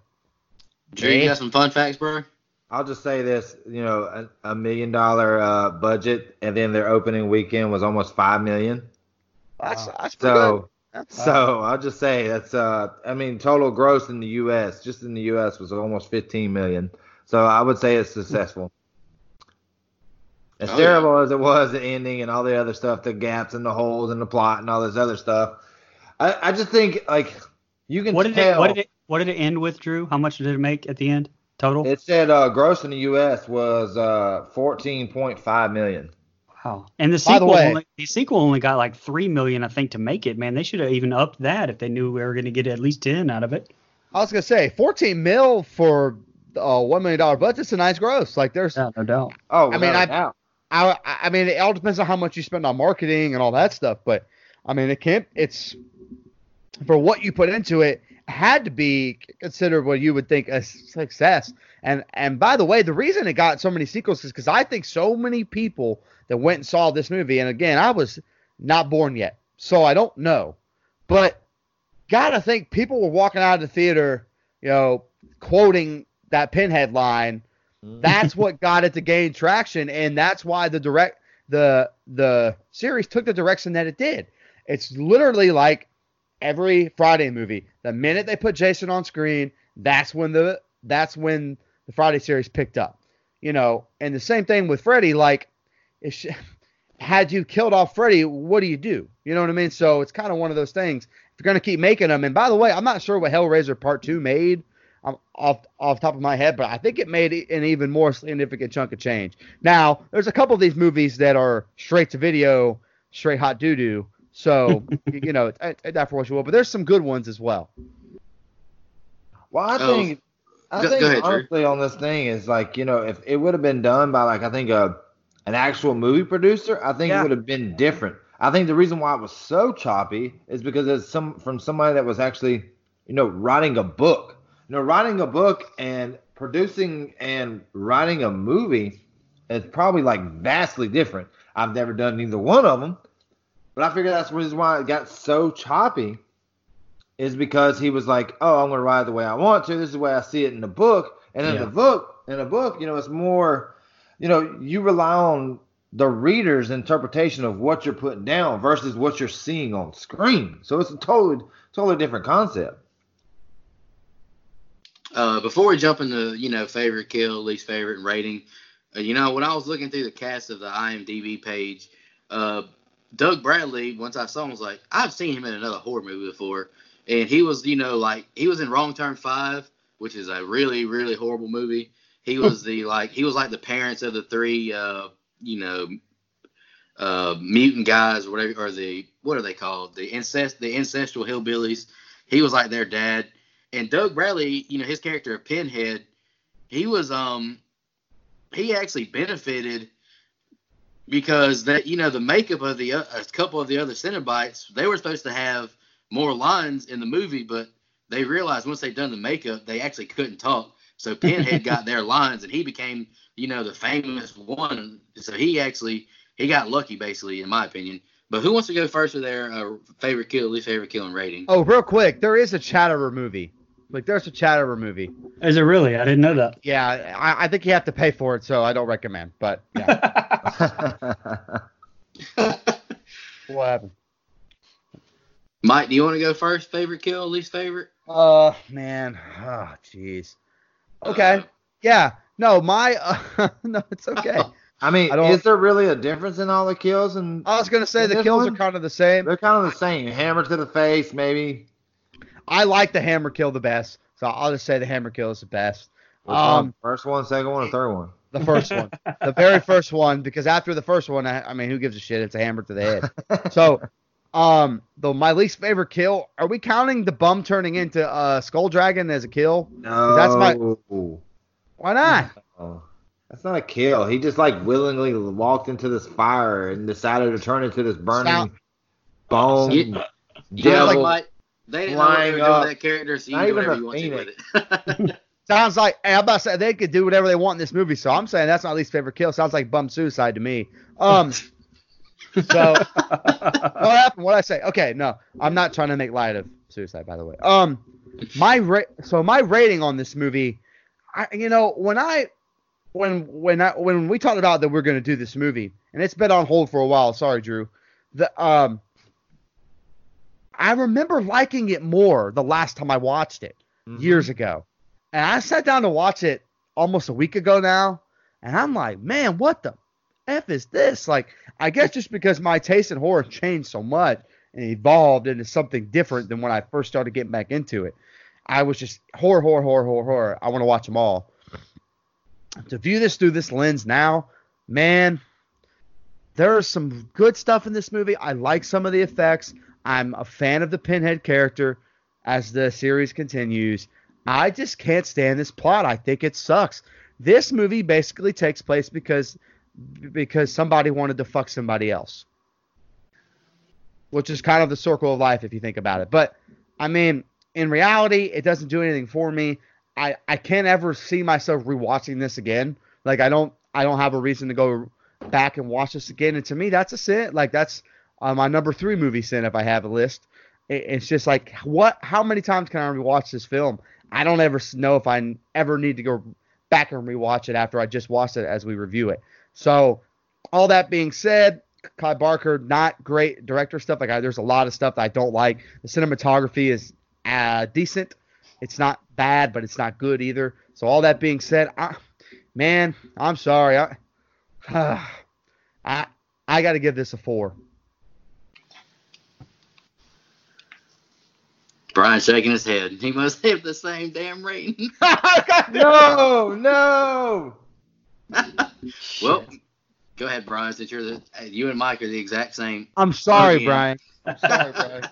Drew, you got some fun facts, bro? I'll just say this, you know, a, a million dollar uh, budget, and then their opening weekend was almost five million. That's, Wow. that's pretty good. So, That's- so I'll just say that's, uh, I mean, total gross in the U.S. just in the U.S. was almost 15 million. So I would say it's successful. As Oh, terrible as it was, the ending and all the other stuff, the gaps and the holes and the plot and all this other stuff, I, I just think like you can What did tell. it? What did it? What did it end with, Drew? How much did it make at the end total? It said uh, gross in the U.S. was uh, 14.5 million. wow. And the By the sequel, way- only, the sequel only got like three million, I think, to make it. Man, they should have even upped that if they knew we were going to get at least ten out of it. I was gonna say 14 mil for a one million dollar budget's a nice gross. Like there's, Yeah, no doubt. Oh, I mean, without I- a doubt. I, I mean, it all depends on how much you spend on marketing and all that stuff. But I mean, it can't. It's for what you put into it had to be considered what you would think a success. And and by the way, the reason it got so many sequels is because I think so many people that went and saw this movie. And again, I was not born yet, so I don't know. But gotta think people were walking out of the theater, you know, quoting that pinhead line. That's what got it to gain traction, and that's why the direct the the series took the direction that it did. It's literally like every Friday movie. The minute they put Jason on screen, that's when the that's when the Friday series picked up. You know, and the same thing with Freddy. Like, if sh- [LAUGHS] had you killed off Freddy, what do you do? You know what I mean? So it's kind of one of those things. If you're gonna keep making them, and by the way, I'm not sure what Hellraiser Part Two made. I'm off off top of my head, but I think it made an even more significant chunk of change. Now, there's a couple of these movies that are straight to video, straight hot doo doo. So [LAUGHS] you know, I, I for what you will, but there's some good ones as well. Well, I Oh, think I go- think go ahead, Drew. honestly on this thing is like you know if it would have been done by like I think a an actual movie producer, I think Yeah. it would have been different. I think the reason why it was so choppy is because it's some from somebody that was actually you know writing a book. You know, writing a book and producing and writing a movie is probably like vastly different. I've never done either one of them, but I figure that's the reason why it got so choppy is because he was like, "Oh, I'm going to write it the way I want to. This is the way I see it in the book." And in Yeah. the book, in a book, you know, it's more, you know, you rely on the reader's interpretation of what you're putting down versus what you're seeing on screen. So it's a totally, totally different concept. Uh, before we jump into you know favorite kill, least favorite, and rating, uh, you know when I was looking through the cast of the IMDb page, uh, Doug Bradley, once I saw him, was like, I've seen him in another horror movie before, and he was you know like he was in Wrong Turn Five, which is a really really horrible movie. He was the like he was like the parents of the three uh, you know uh, mutant guys or whatever, or the what are they called? The incest the ancestral hillbillies. He was like their dad and Doug Bradley, you know, his character of Pinhead, he was um he actually benefited because that you know the makeup of the uh, a couple of the other Cenobites, they were supposed to have more lines in the movie, but they realized once they'd done the makeup, they actually couldn't talk. So Pinhead got their [LAUGHS] lines, and he became you know the famous one. So he actually he got lucky basically, in my opinion. But who wants to go first with their uh, favorite kill, least favorite kill, and rating? Oh, real quick, there is a Chatterer movie. Like there's a Chatterer movie. Is it really? I didn't know that. Yeah, I, I think you have to pay for it, so I don't recommend. But yeah, [LAUGHS] [LAUGHS] what happened? Mike, do you want to go first? Favorite kill, least favorite? Uh, man, oh, jeez. Okay, yeah, no, my, uh, [LAUGHS] no, it's okay. I mean, I is there really a difference in all the kills? And I was gonna say the kills one? are kind of the same. they're kind of the same. Hammer to the face, maybe. I like the hammer kill the best, so I'll just say the hammer kill is the best. Which Um, one? First one, second one, or third one? The first one, the very first one, because after the first one, I, I mean, who gives a shit? It's a hammer to the head. [LAUGHS] So, um, though my least favorite kill, are we counting the bum turning into uh Skull Dragon as a kill? No, that's my- Why not? That's not a kill. He just like willingly walked into this fire and decided to turn into this burning Sound- bone You- You know, like, Mike, they didn't know what they were doing with that character, so you Not do even whatever a you want to with it. [LAUGHS] [LAUGHS] Sounds like hey, I'm about to say they could do whatever they want in this movie. So I'm saying that's not least favorite kill. Sounds like bum suicide to me. Um, [LAUGHS] so what happened? What I say? Okay, no, I'm not trying to make light of suicide, by the way. Um, my ra- so my rating on this movie, I you know when I when when I when we talked about that we're gonna do this movie, and it's been on hold for a while. Sorry, Drew. The um, I remember liking it more the last time I watched it Mm-hmm. years ago, and I sat down to watch it almost a week ago now, and I'm like, man, what the f is this? Like, I guess just because my taste in horror changed so much and evolved into something different than when I first started getting back into it. I was just horror, horror, horror, horror, horror. I want to watch them all. To view this through this lens now, man, there is some good stuff in this movie. I like some of the effects. I'm a fan of the Pinhead character as the series continues. I just can't stand this plot. I think it sucks. This movie basically takes place because because somebody wanted to fuck somebody else. Which is kind of the circle of life if you think about it. But I mean, in reality, it doesn't do anything for me. I, I can't ever see myself rewatching this again. Like I don't I don't have a reason to go back and watch this again. And to me, that's a sin. Like that's uh, my number three movie sin if I have a list. It's just like what? How many times can I rewatch this film? I don't ever know if I ever need to go back and rewatch it after I just watched it as we review it. So, all that being said, Clive Barker not great director stuff. Like I, there's a lot of stuff that I don't like. The cinematography is uh, decent. It's not bad, but it's not good either. So all that being said, I, man, I'm sorry. I [SIGHS] I I got to give this a four. Brian shaking his head. He must have the same damn rating. [LAUGHS] [LAUGHS] No, no. [LAUGHS] well, Go ahead, Brian. Since you're the you and Mike are the exact same. I'm sorry, yeah. Brian. Sorry, Brian.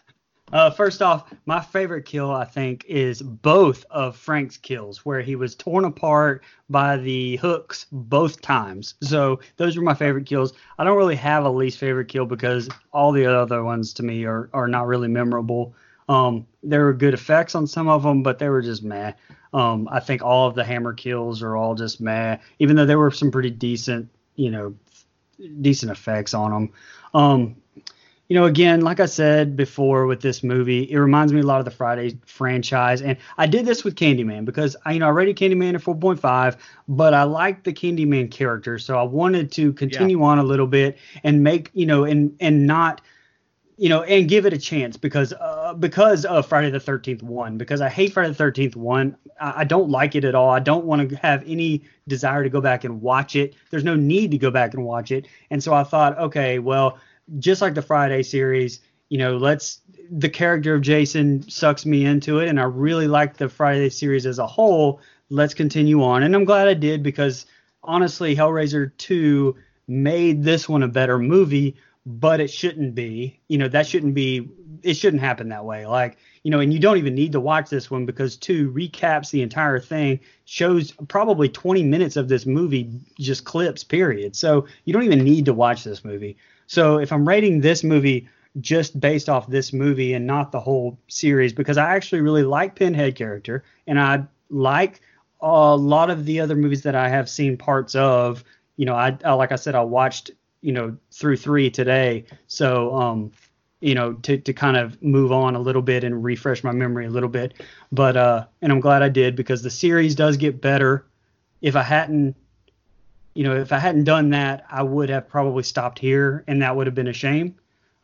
Uh, first off, my favorite kill I think is both of Frank's kills, where he was torn apart by the hooks both times. So those were my favorite kills. I don't really have a least favorite kill because all the other ones to me are are not really memorable. Um, there were good effects on some of them, but they were just meh. Um, I think all of the hammer kills are all just meh, even though there were some pretty decent, you know, decent effects on them. Um, you know, again, like I said before with this movie, it reminds me a lot of the Friday franchise. And I did this with Candyman because I, you know, I rated Candyman at 4.5, but I liked the Candyman character, so I wanted to continue on a little bit and make, you know, and and not, you know, and give it a chance because uh, because of Friday the 13th one because I hate Friday the 13th one. I, I don't like it at all. I don't want to have any desire to go back and watch it. There's no need to go back and watch it. And so I thought, okay, well just like the Friday series, you know, let's the character of Jason sucks me into it, and I really like the Friday series as a whole. Let's continue on, and I'm glad I did because honestly, Hellraiser 2 made this one a better movie, but it shouldn't be. You know, that shouldn't be. It shouldn't happen that way. Like, you know, and you don't even need to watch this one because two recaps the entire thing, shows probably 20 minutes of this movie, just clips, period. So you don't even need to watch this movie. So if I'm rating this movie just based off this movie and not the whole series, because I actually really like Pinhead character and I like a lot of the other movies that I have seen parts of. You know, I, I like I said, I watched you know through three today, so um, you know to to kind of move on a little bit and refresh my memory a little bit. But uh, and I'm glad I did because the series does get better. If I hadn't you know, if I hadn't done that, I would have probably stopped here, and that would have been a shame.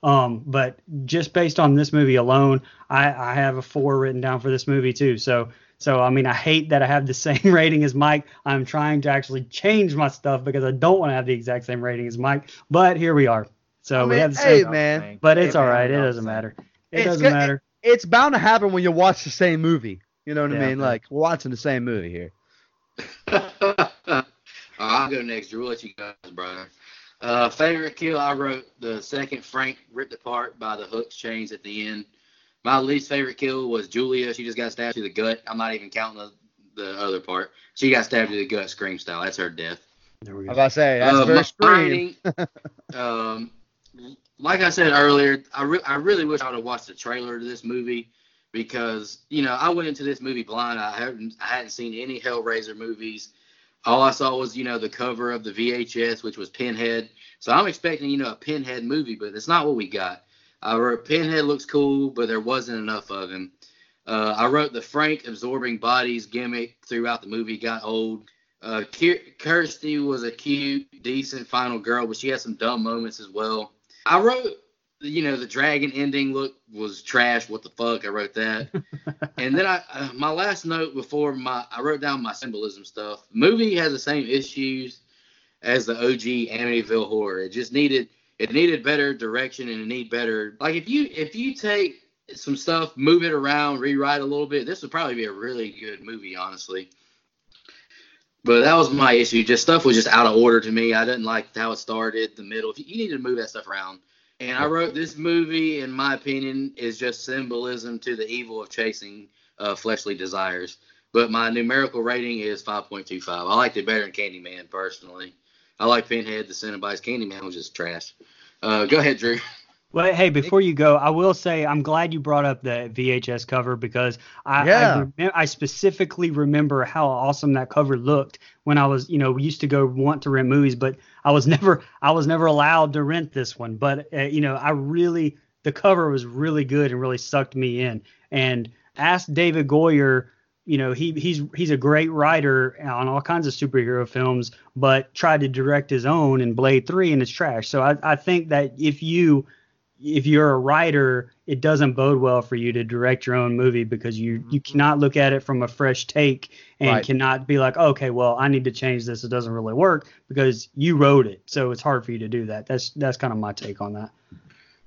Um, but just based on this movie alone, I, I have a four written down for this movie too. So, so I mean, I hate that I have the [LAUGHS] same rating as Mike. I'm trying to actually change my stuff because I don't want to have the exact same rating as Mike. But here we are. So I we have the hey same. man, but it's Hey, all man. It doesn't matter. It It's doesn't good- matter. it's bound to happen when you watch the same movie. You know what I Yeah. mean? Like we're watching the same movie here. [LAUGHS] I'll go next. Drew, we'll let you guys, brother. Uh, favorite kill, I wrote the second Frank ripped apart by the hooks chains at the end. My least favorite kill was Julia. She just got stabbed through the gut. I'm not even counting the, the other part. She got stabbed through the gut, scream style. That's her death. There we I was go. about to say that's Uh, very my [LAUGHS] um, like I said earlier, I, re- I really wish I would have watched the trailer to this movie because you know I went into this movie blind. I hadn't I hadn't seen any Hellraiser movies. All I saw was you know the cover of the VHS, which was Pinhead. So I'm expecting you know a Pinhead movie, but it's not what we got. I wrote Pinhead looks cool, but there wasn't enough of him. Uh, I wrote the Frank absorbing bodies gimmick throughout the movie got old. Uh, Kirsty was a cute, decent final girl, but she had some dumb moments as well. I wrote, you know, the dragon ending look was trash. What the fuck? I wrote that. [LAUGHS] and then I, uh, my last note before my, I wrote down my symbolism stuff. Movie has the same issues as the OG Amityville horror. It just needed, it needed better direction and it need better. Like if you, if you take some stuff, move it around, rewrite a little bit, this would probably be a really good movie, honestly. But that was my issue. Just stuff was just out of order to me. I didn't like how it started, the middle. If you need to move that stuff around. And I wrote this movie, in my opinion, is just symbolism to the evil of chasing uh, fleshly desires. But my numerical rating is 5.25. I liked it better than Candyman, personally. I like Pinhead, the Cenobites. Candyman was just trash. Uh, go ahead, Drew. Well, hey, before you go, I will say I'm glad you brought up the VHS cover because I, Yeah. I, remem- I specifically remember how awesome that cover looked when I was, you know, we used to go want to rent movies, but I was [LAUGHS] never, I was never allowed to rent this one. But uh, you know, I really, the cover was really good and really sucked me in. And ask David Goyer, you know, he he's he's a great writer on all kinds of superhero films, but tried to direct his own in Blade Three and it's trash. So I, I think that if you if you're a writer, it doesn't bode well for you to direct your own movie because you you mm-hmm. cannot look at it from a fresh take and Right. cannot be like, okay, well, I need to change this. It doesn't really work because you wrote it, so it's hard for you to do that. That's that's kind of my take on that.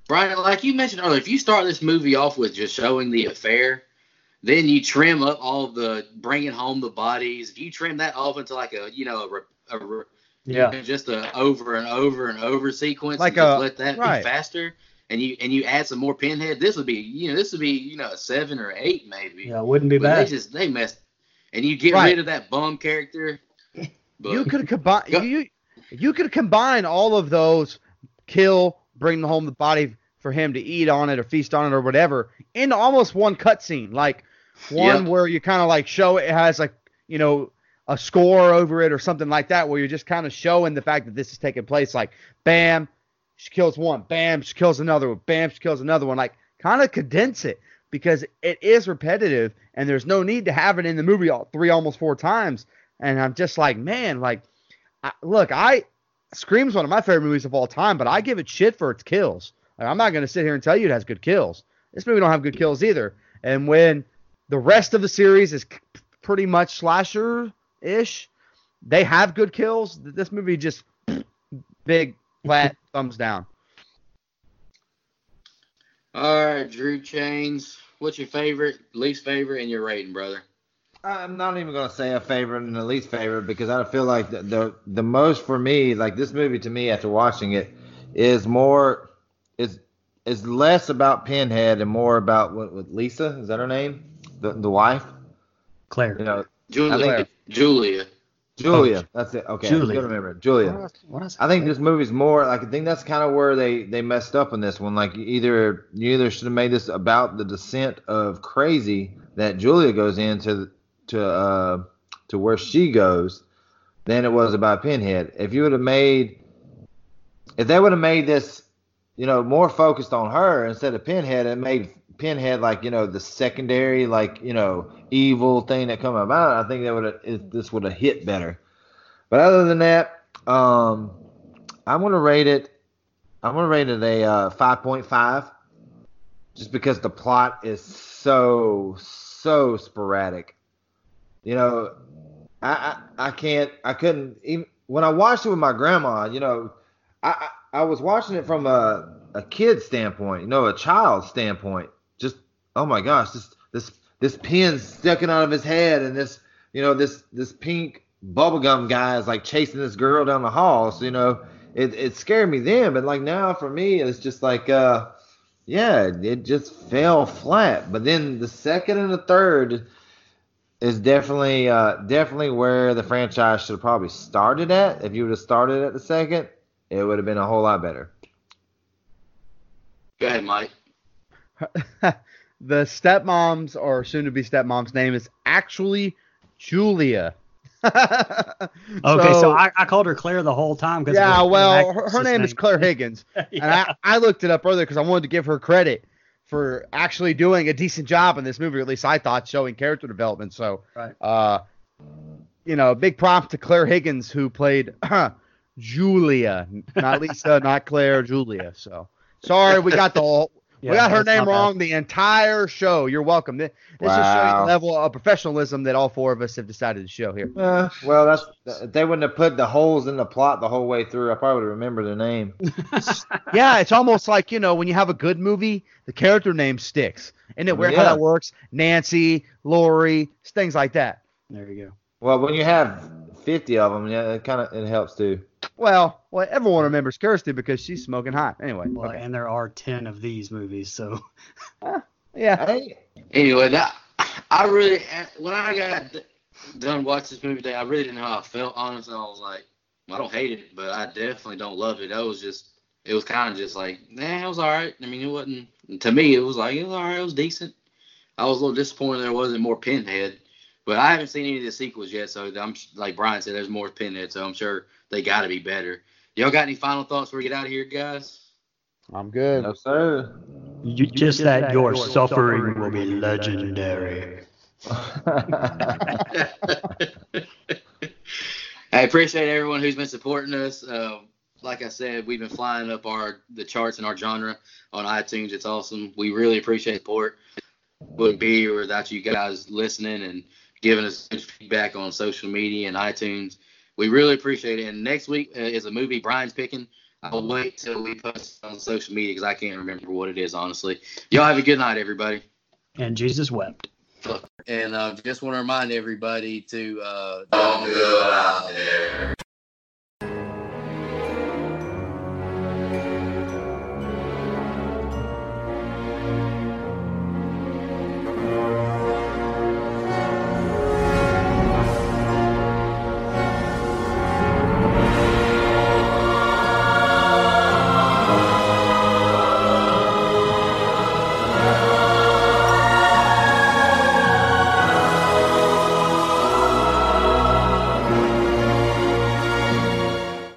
Brian, like you mentioned earlier, if you start this movie off with just showing the affair, then you trim up all the bringing home the bodies. If you trim that off into like a you know a, a Yeah. just a over and over and over sequence. Like and just a- let that right. be faster. And you and you add some more pinhead. This would be you know this would be you know a seven or eight maybe. Yeah, it wouldn't be But bad. they just they messed. And you get Right. rid of that bum character. But you could combine you you could combine all of those kill bring home the body for him to eat on it or feast on it or whatever into almost one cutscene like one Yep. where you kind of like show it has like you know a score over it or something like that where you're just kind of showing the fact that this is taking place like bam she kills one bam she kills another one bam she kills another one like kind of condense it because it is repetitive and there's no need to have it in the movie all, three almost four times and i'm just like man like I, look i scream's one of my favorite movies of all time but i give it shit for its kills like, i'm not going to sit here and tell you it has good kills this movie don't have good kills either and when the rest of the series is pretty much slasher ish they have good kills this movie just [CLEARS THROAT] big flat [LAUGHS] thumbs down all right, Drew Chains. What's your favorite, least favorite, and your rating, brother? I'm not even gonna say a favorite and the least favorite because I feel like the, the the most for me, like this movie to me after watching it, is more is is less about Pinhead and more about what with Lisa is that her name, the the wife, Claire. you know Julia. Claire. Julia. Julia. That's it. Okay, Julia. I can remember it. Julia. What is I think this movie's more like I think that's kind of where they they messed up in this one. Like either you either should have made this about the descent of crazy that Julia goes into to uh to where she goes, than it was about Pinhead. If you would have made if they would have made this, you know, more focused on her instead of Pinhead, and made Pinhead like you know the secondary like you know evil thing that come about, I think that would this would have hit better. But other than that, um, I'm gonna rate it. I'm gonna rate it a uh, 5.5, just because the plot is so so sporadic. You know, I I, I can't I couldn't even when I watched it with my grandma. You know, I I, I was watching it from a a kid standpoint. You know, a child standpoint. Just oh my gosh, this this this pin sticking out of his head, and this you know this this pink bubblegum guy is like chasing this girl down the hall. So you know, it it scared me then, but like now for me, it's just like uh, yeah, it just fell flat. But then the second and the third is definitely uh definitely where the franchise should have probably started at. If you would have started at the second, it would have been a whole lot better. Go ahead, Mike. [LAUGHS] the stepmom's or soon to be stepmom's name is actually Julia. [LAUGHS] Okay, so, I, I called her Claire the whole time because yeah, well, her, her name is Clare [LAUGHS] Higgins, and. I, I looked it up earlier because I wanted to give her credit for actually doing a decent job in this movie, at least I thought, showing character development. So, Right. uh, you know, big props to Clare Higgins who played [CLEARS THROAT] Julia, not Lisa, not Claire, Julia. So, sorry, we got the whole. [LAUGHS] Yeah, we got her name not bad. wrong the entire show. You're welcome. This, this is showing the level of professionalism that all four of us have decided to show here. Uh, well, that's they wouldn't have put the holes in the plot the whole way through. I probably would have remembered their name. [LAUGHS] yeah, it's almost like you know when you have a good movie, the character name sticks. Isn't it weird how that works? Nancy, Lori, things like that. There you go. Well, when you have fifty of them, yeah, it kind of it helps too. Well, well, everyone remembers Kirsty because she's smoking hot. Anyway, Well, okay. and there are ten of these movies, so yeah, Hey, Anyway, that I really when I got done watching this movie today, I really didn't know how I felt. Honestly, I was like, I don't hate it, but I definitely don't love it. That was just, it was kind of just like, nah, it was all right. I mean, it wasn't to me. It was like it was all right. It was decent. I was a little disappointed there wasn't more Pinhead, but I haven't seen any of the sequels yet. So I'm like Brian said, there's more Pinhead, so I'm sure they got to be better. Y'all got any final thoughts before we get out of here, guys? I'm good. no sir. you, just that your suffering will be legendary. [LAUGHS] I appreciate everyone who's been supporting us. Uh, like I said, we've been flying up our the charts in our genre on iTunes. It's awesome. We really appreciate support. Wouldn't be here without you guys listening and giving us good feedback on social media and iTunes. We really appreciate it. And next week uh, is a movie Brian's picking. I'll wait till we post it on social media because I can't remember what it is honestly. Y'all have a good night, everybody. And Jesus wept. And uh, just want to remind everybody to uh, don't go out there.